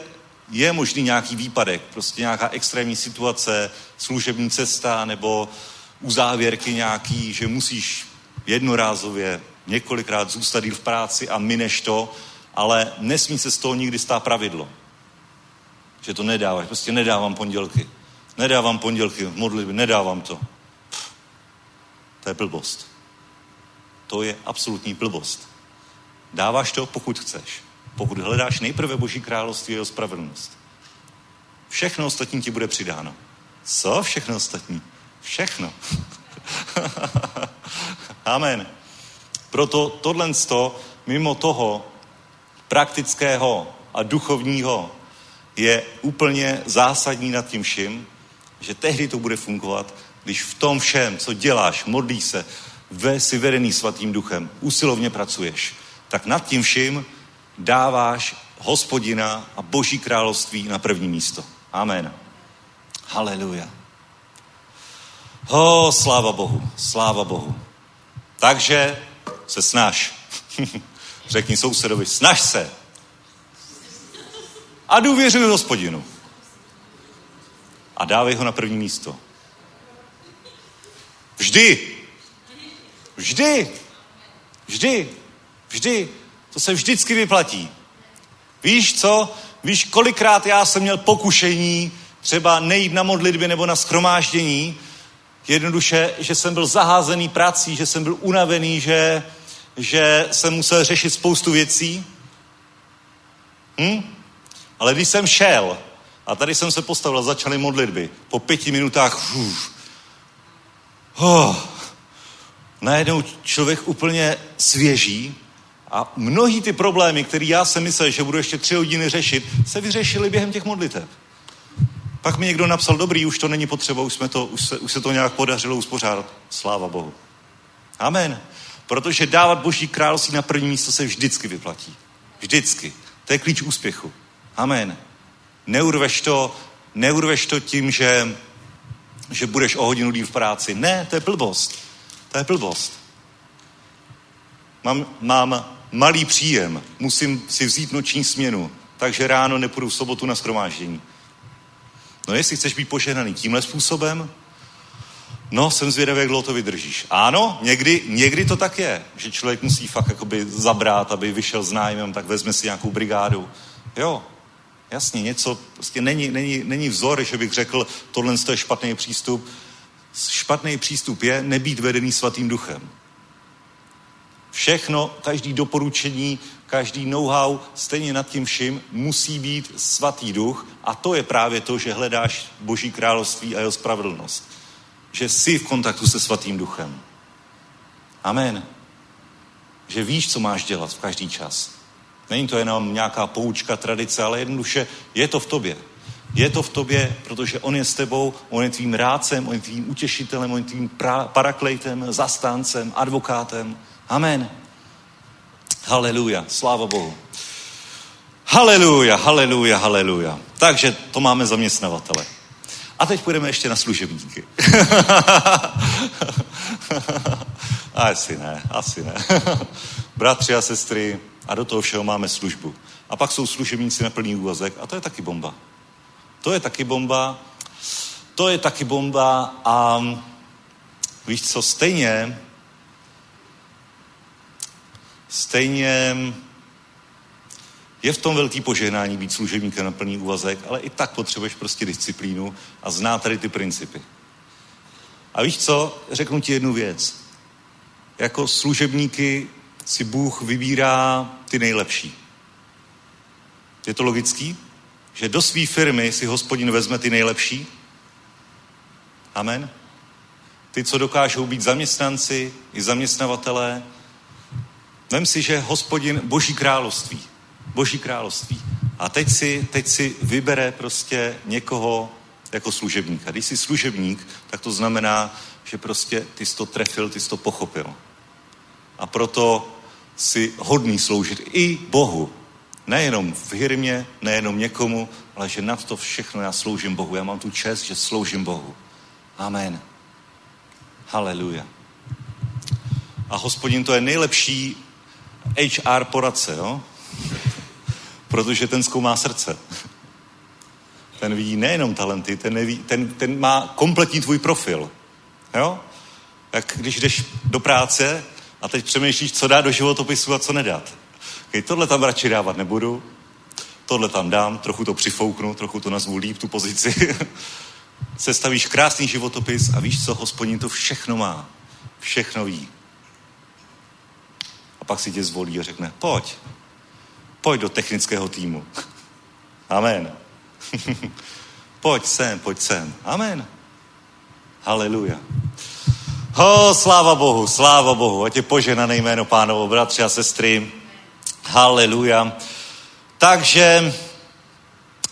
je možný nějaký výpadek, prostě nějaká extrémní situace, služební cesta nebo uzávěrky nějaký, že musíš jednorázově několikrát zůstat v práci a mineš to, ale nesmí se z toho nikdy stát pravidlo. Že to nedáváš, prostě nedávám pondělky. Nedávám pondělky v modlitbě, nedávám to. Pff, to je blbost. To je absolutní blbost. Dáváš to, pokud chceš. Pokud hledáš nejprve Boží království a jeho spravedlnost. Všechno ostatní ti bude přidáno. Co všechno ostatní? Všechno. Amen. Proto tohle mimo toho praktického a duchovního je úplně zásadní nad tím vším, že tehdy to bude fungovat, když v tom všem, co děláš, modlíš se, ve si vedený svatým duchem, usilovně pracuješ, tak nad tím vším dáváš hospodina a boží království na první místo. Amen. Haleluja. Ho, sláva Bohu, sláva Bohu. Takže se snaž. Řekni sousedovi, snaž se. A důvěřuji hospodinu. A dávej ho na první místo. Vždy. Vždy. Vždy. Vždy. To se vždycky vyplatí. Víš co? Víš, kolikrát já jsem měl pokušení třeba nejít na modlitby nebo na schromáždění, jednoduše, že jsem byl zaházený prací, že jsem byl unavený, že, že jsem musel řešit spoustu věcí. Hm? Ale když jsem šel a tady jsem se postavil a začaly modlitby, po pěti minutách uf, oh, najednou člověk úplně svěží a mnohý ty problémy, které já jsem myslel, že budu ještě tři hodiny řešit, se vyřešily během těch modlitev. Pak mi někdo napsal, dobrý, už to není potřeba, už, jsme to, už, se, už se to nějak podařilo uspořádat. Sláva Bohu. Amen. Protože dávat Boží království na první místo se vždycky vyplatí. Vždycky. To je klíč úspěchu. Amen. Neurveš to, neurveš to tím, že, že budeš o hodinu díl v práci. Ne, to je blbost. To je blbost. Mám, mám malý příjem, musím si vzít noční směnu, takže ráno nepůjdu v sobotu na schromáždění. No jestli chceš být požehnaný tímhle způsobem, no jsem zvědavý, jak dlouho to vydržíš. Ano, někdy, někdy to tak je, že člověk musí fakt jakoby zabrát, aby vyšel s nájmem, tak vezme si nějakou brigádu. Jo, jasně, něco, prostě není, není, není vzor, že bych řekl, tohle je špatný přístup. Špatný přístup je nebýt vedený svatým duchem. Všechno, každý doporučení, každý know-how, stejně nad tím vším musí být svatý duch a to je právě to, že hledáš Boží království a jeho spravedlnost. Že jsi v kontaktu se svatým duchem. Amen. Že víš, co máš dělat v každý čas. Není to jenom nějaká poučka, tradice, ale jednoduše je to v tobě. Je to v tobě, protože on je s tebou, on je tvým rádcem, on je tvým utěšitelem, on je tvým pra- paraklejtem, zastáncem, advokátem. Amen. Haleluja, sláva Bohu. Haleluja, haleluja, haleluja. Takže to máme zaměstnavatele. A teď půjdeme ještě na služebníky. asi ne, asi ne. Bratři a sestry, a do toho všeho máme službu. A pak jsou služebníci na plný úvazek a to je taky bomba. To je taky bomba. To je taky bomba a víš co, stejně Stejně je v tom velký požehnání být služebníkem na plný úvazek, ale i tak potřebuješ prostě disciplínu a zná tady ty principy. A víš co? Řeknu ti jednu věc. Jako služebníky si Bůh vybírá ty nejlepší. Je to logický? Že do své firmy si hospodin vezme ty nejlepší? Amen? Ty, co dokážou být zaměstnanci i zaměstnavatelé, Vem si, že hospodin Boží království. Boží království. A teď si, teď si vybere prostě někoho jako služebníka. Když jsi služebník, tak to znamená, že prostě ty jsi to trefil, ty jsi to pochopil. A proto si hodný sloužit i Bohu. Nejenom v hirmě, nejenom někomu, ale že nad to všechno já sloužím Bohu. Já mám tu čest, že sloužím Bohu. Amen. Haleluja. A hospodin to je nejlepší HR poradce, jo? Protože ten zkoumá srdce. Ten vidí nejenom talenty, ten, neví, ten, ten má kompletní tvůj profil. Jo? Jak když jdeš do práce a teď přemýšlíš, co dá do životopisu a co nedat. Okay, tohle tam radši dávat nebudu, tohle tam dám, trochu to přifouknu, trochu to nazvu líp, tu pozici. Sestavíš krásný životopis a víš co, hospodin to všechno má. Všechno ví pak si tě zvolí a řekne, pojď, pojď do technického týmu. Amen. pojď sem, pojď sem. Amen. Haleluja. Ho, sláva Bohu, sláva Bohu. Ať je poženané jméno pánovo, bratři a sestry. Haleluja. Takže,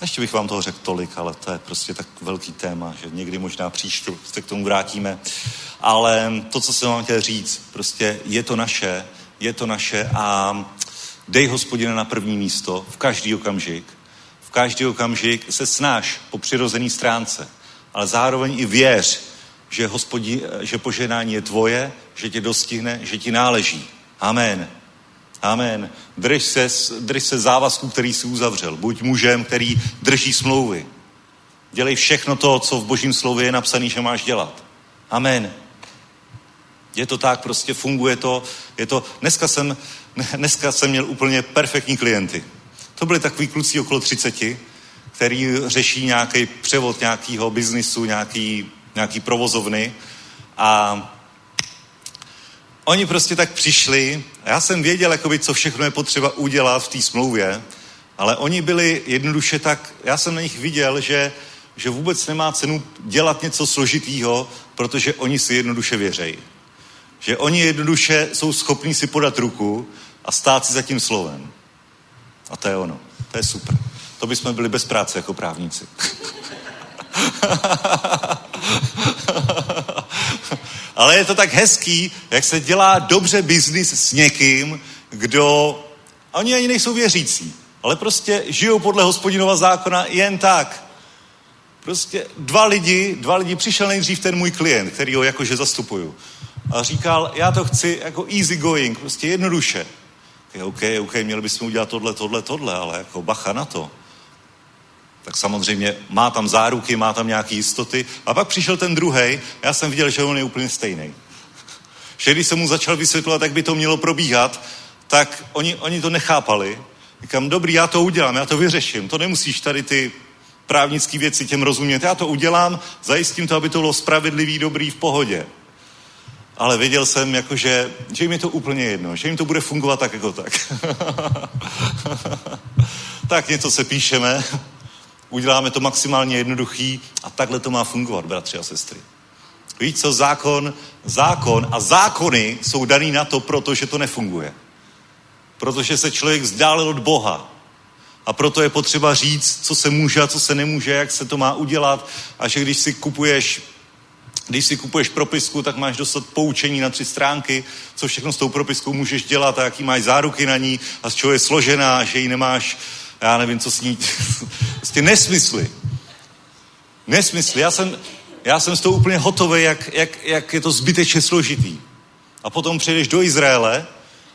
ještě bych vám toho řekl tolik, ale to je prostě tak velký téma, že někdy možná příště se k tomu vrátíme. Ale to, co jsem vám chtěl říct, prostě je to naše je to naše a dej hospodina na první místo v každý okamžik. V každý okamžik se snaž po přirozený stránce, ale zároveň i věř, že, hospodí, že poženání je tvoje, že tě dostihne, že ti náleží. Amen. Amen. Drž se, drž se závazku, který jsi uzavřel. Buď mužem, který drží smlouvy. Dělej všechno to, co v božím slově je napsané, že máš dělat. Amen. Je to tak, prostě funguje to. Je to, dneska jsem dneska jsem měl úplně perfektní klienty. To byli takový kluci okolo 30, který řeší nějaký převod nějakého biznisu, nějaký, nějaký provozovny a oni prostě tak přišli a já jsem věděl, jakoby, co všechno je potřeba udělat v té smlouvě, ale oni byli jednoduše tak, já jsem na nich viděl, že, že vůbec nemá cenu dělat něco složitýho, protože oni si jednoduše věřejí. Že oni jednoduše jsou schopní si podat ruku a stát si za tím slovem. A to je ono. To je super. To bychom byli bez práce jako právníci. Ale je to tak hezký, jak se dělá dobře biznis s někým, kdo... Oni ani nejsou věřící, ale prostě žijou podle hospodinova zákona jen tak. Prostě dva lidi, dva lidi, přišel nejdřív ten můj klient, který ho jakože zastupuju. A říkal, já to chci jako easy going, prostě jednoduše. Je OK, OK, měli bychom udělat tohle, tohle, tohle, ale jako bacha na to. Tak samozřejmě má tam záruky, má tam nějaké jistoty. A pak přišel ten druhý, já jsem viděl, že on je úplně stejný. Že když jsem mu začal vysvětlovat, jak by to mělo probíhat, tak oni, oni to nechápali. Říkám, dobrý, já to udělám, já to vyřeším. To nemusíš tady ty právnické věci těm rozumět. Já to udělám, zajistím to, aby to bylo spravedlivý, dobrý, v pohodě. Ale věděl jsem, jako, že, že jim je to úplně jedno, že jim to bude fungovat tak jako tak. tak něco se píšeme, uděláme to maximálně jednoduchý a takhle to má fungovat, bratři a sestry. Víš co, zákon, zákon a zákony jsou daný na to, protože to nefunguje. Protože se člověk vzdálil od Boha. A proto je potřeba říct, co se může a co se nemůže, jak se to má udělat. A že když si kupuješ když si kupuješ propisku, tak máš dostat poučení na tři stránky, co všechno s tou propiskou můžeš dělat a jaký máš záruky na ní a z čeho je složená, že ji nemáš, já nevím, co s ní. prostě nesmysly. Nesmysly. Já jsem, já jsem s tou úplně hotový, jak, jak, jak je to zbytečně složitý. A potom přijdeš do Izraele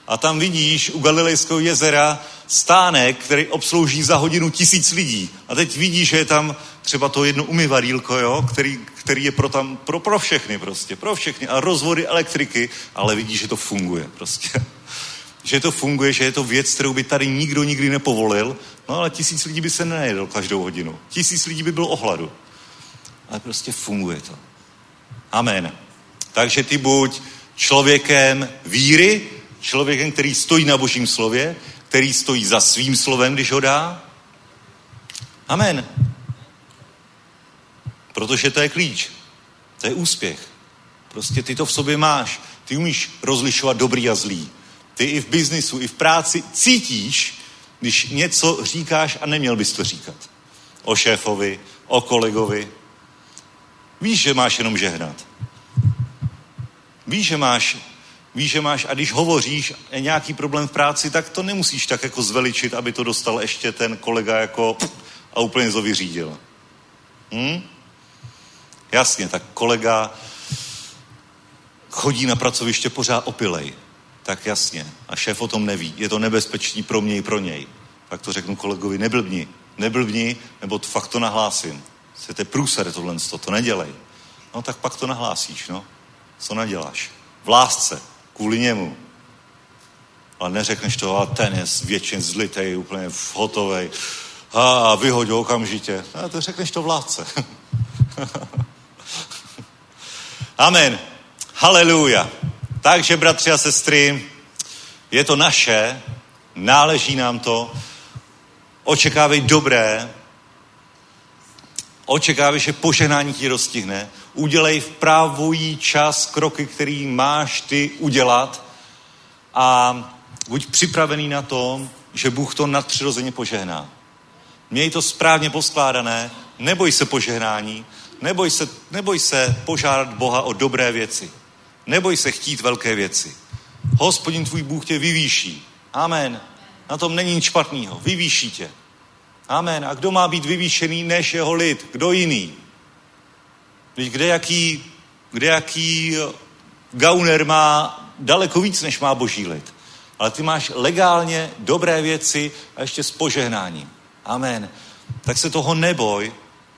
a tam vidíš u Galilejského jezera stánek, který obslouží za hodinu tisíc lidí. A teď vidíš, že je tam třeba to jedno umyvadílko, jo, který, který je pro, tam, pro, pro všechny prostě, pro všechny. A rozvody elektriky, ale vidíš, že to funguje prostě. že to funguje, že je to věc, kterou by tady nikdo nikdy nepovolil, no ale tisíc lidí by se nejedl každou hodinu. Tisíc lidí by bylo ohladu. Ale prostě funguje to. Amen. Takže ty buď člověkem víry, člověkem, který stojí na božím slově, který stojí za svým slovem, když ho dá. Amen. Protože to je klíč. To je úspěch. Prostě ty to v sobě máš. Ty umíš rozlišovat dobrý a zlý. Ty i v biznisu, i v práci cítíš, když něco říkáš a neměl bys to říkat. O šéfovi, o kolegovi. Víš, že máš jenom žehnat. Víš, že máš, víš, že máš, a když hovoříš je nějaký problém v práci, tak to nemusíš tak jako zveličit, aby to dostal ještě ten kolega jako a úplně to vyřídil. Hm? Jasně, tak kolega chodí na pracoviště pořád opilej. Tak jasně. A šéf o tom neví. Je to nebezpečný pro mě i pro něj. Tak to řeknu kolegovi, neblbni. Neblbni, nebo to fakt to nahlásím. Jste průser tohle, to nedělej. No tak pak to nahlásíš, no. Co naděláš? V lásce, kvůli němu. Ale neřekneš to, a ten je většin zlitej, úplně hotovej. A vyhoď okamžitě. A to řekneš to v lásce. Amen. Haleluja. Takže, bratři a sestry, je to naše, náleží nám to, očekávej dobré, očekávej, že poženání ti dostihne, udělej v pravý čas kroky, který máš ty udělat a buď připravený na to, že Bůh to nadpřirozeně požehná. Měj to správně poskládané, neboj se požehnání, Neboj se, neboj se požádat Boha o dobré věci. Neboj se chtít velké věci. Hospodin tvůj Bůh tě vyvýší. Amen. Na tom není nic špatného. Vyvýší tě. Amen. A kdo má být vyvýšený než jeho lid? Kdo jiný? kde jaký, kde jaký gauner má daleko víc, než má boží lid. Ale ty máš legálně dobré věci a ještě s požehnáním. Amen. Tak se toho neboj,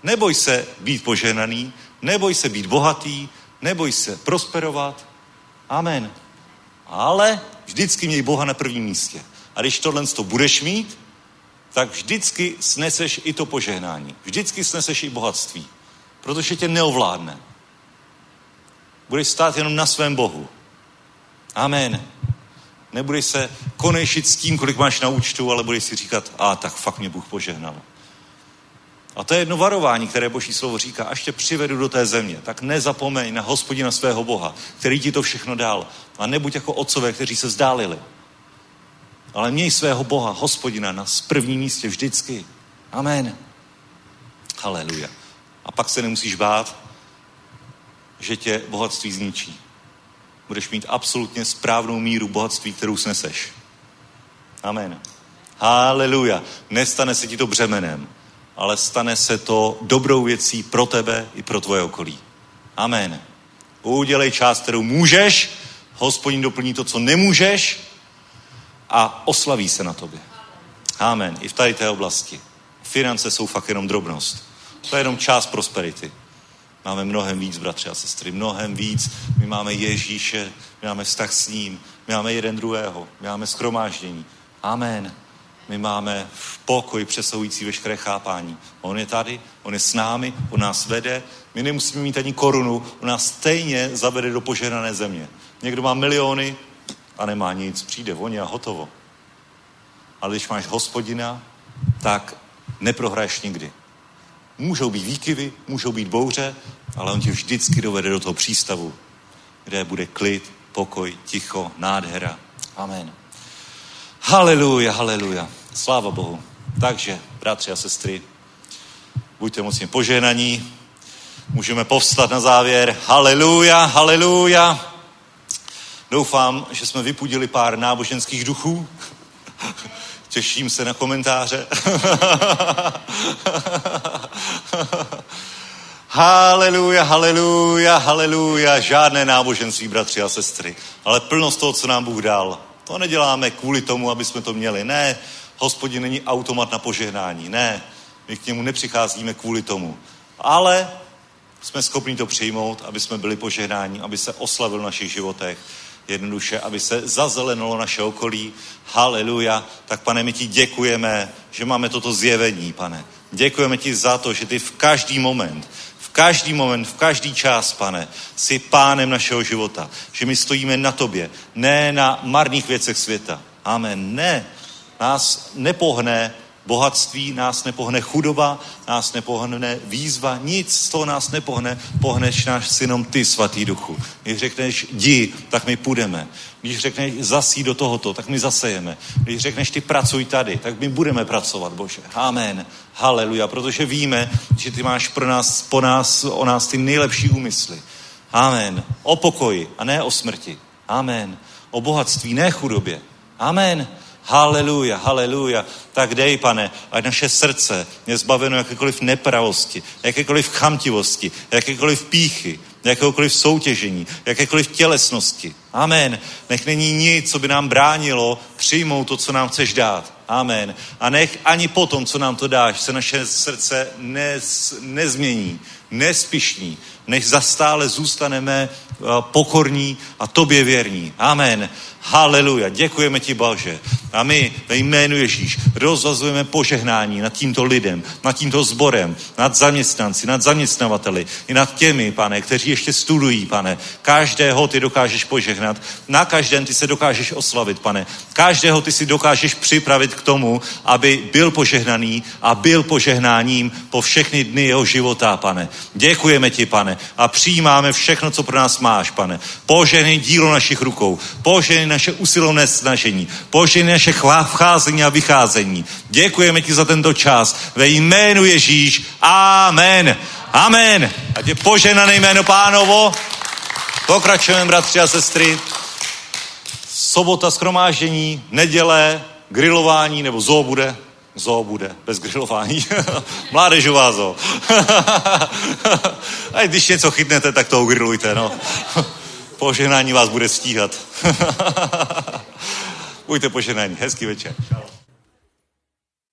Neboj se být poženaný, neboj se být bohatý, neboj se prosperovat. Amen. Ale Vždycky měj Boha na prvním místě. A když tohle to budeš mít, tak vždycky sneseš i to požehnání. Vždycky sneseš i bohatství. Protože tě neovládne. Budeš stát jenom na svém Bohu. Amen. Nebudeš se konejšit s tím, kolik máš na účtu, ale budeš si říkat, a tak fakt mě Bůh požehnal. A to je jedno varování, které Boží slovo říká, až tě přivedu do té země, tak nezapomeň na hospodina svého Boha, který ti to všechno dal. A nebuď jako otcové, kteří se vzdálili. Ale měj svého Boha, hospodina, na prvním místě vždycky. Amen. Haleluja. A pak se nemusíš bát, že tě bohatství zničí. Budeš mít absolutně správnou míru bohatství, kterou sneseš. Amen. Haleluja. Nestane se ti to břemenem, ale stane se to dobrou věcí pro tebe i pro tvoje okolí. Amen. Udělej část, kterou můžeš, hospodin doplní to, co nemůžeš a oslaví se na tobě. Amen. I v tady té oblasti. Finance jsou fakt jenom drobnost. To je jenom část prosperity. Máme mnohem víc, bratři a sestry, mnohem víc. My máme Ježíše, my máme vztah s ním, my máme jeden druhého, my máme skromáždění. Amen. My máme v pokoj přesahující veškeré chápání. On je tady, on je s námi, on nás vede. My nemusíme mít ani korunu, on nás stejně zavede do požehnané země. Někdo má miliony a nemá nic, přijde voně a hotovo. Ale když máš hospodina, tak neprohraješ nikdy. Můžou být výkyvy, můžou být bouře, ale on tě vždycky dovede do toho přístavu, kde bude klid, pokoj, ticho, nádhera. Amen. Haleluja, haleluja. Sláva Bohu. Takže, bratři a sestry, buďte mocně požehnaní. Můžeme povstat na závěr. Haleluja, haleluja. Doufám, že jsme vypudili pár náboženských duchů. Těším se na komentáře. Haleluja, haleluja, haleluja. Žádné náboženství, bratři a sestry, ale plnost toho, co nám Bůh dal. To neděláme kvůli tomu, aby jsme to měli. Ne, hospodin není automat na požehnání. Ne, my k němu nepřicházíme kvůli tomu. Ale jsme schopni to přijmout, aby jsme byli požehnáni, aby se oslavil v našich životech jednoduše, aby se zazelenilo naše okolí. Haleluja. Tak pane, my ti děkujeme, že máme toto zjevení, pane. Děkujeme ti za to, že ty v každý moment, každý moment, v každý čas, pane, jsi pánem našeho života. Že my stojíme na tobě, ne na marných věcech světa. Amen. Ne. Nás nepohne bohatství, nás nepohne chudoba, nás nepohne výzva, nic z toho nás nepohne, pohneš náš synom ty, svatý duchu. Když řekneš jdi, tak my půjdeme. Když řekneš zasí do tohoto, tak my zasejeme. Když řekneš ty pracuj tady, tak my budeme pracovat, Bože. Amen. Haleluja, protože víme, že ty máš pro nás, po nás, o nás ty nejlepší úmysly. Amen. O pokoji a ne o smrti. Amen. O bohatství, ne chudobě. Amen. Haleluja, haleluja. Tak dej, pane, ať naše srdce je zbaveno jakékoliv nepravosti, jakékoliv chamtivosti, jakékoliv píchy, jakékoliv soutěžení, jakékoliv tělesnosti. Amen. Nech není nic, co by nám bránilo přijmout to, co nám chceš dát. Amen. A nech ani potom, co nám to dáš, se naše srdce nez, nezmění, nespišní. Nech zastále zůstaneme eh, pokorní a tobě věrní. Amen. Haleluja. Děkujeme ti, Bože. A my ve jménu Ježíš rozvazujeme požehnání nad tímto lidem, nad tímto sborem, nad zaměstnanci, nad zaměstnavateli i nad těmi, pane, kteří ještě studují, pane. Každého ty dokážeš požehnat. Na každém ty se dokážeš oslavit, pane. Každého ty si dokážeš připravit k tomu, aby byl požehnaný a byl požehnáním po všechny dny jeho života, pane. Děkujeme ti, pane, a přijímáme všechno, co pro nás máš, pane. Požehnej dílo našich rukou, požehnej naše usilovné snažení, požehnej naše vcházení a vycházení. Děkujeme ti za tento čas. Ve jménu Ježíš. Amen. Amen. A tě poženané jméno pánovo. Pokračujeme, bratři a sestry. Sobota schromáždění, neděle, grilování nebo zoo bude. Zoo bude, bez grilování. Mládežová zoo. A když něco chytnete, tak to ugrilujte, no. Požehnání vás bude stíhat. Buďte poženání. Hezký večer. Čau.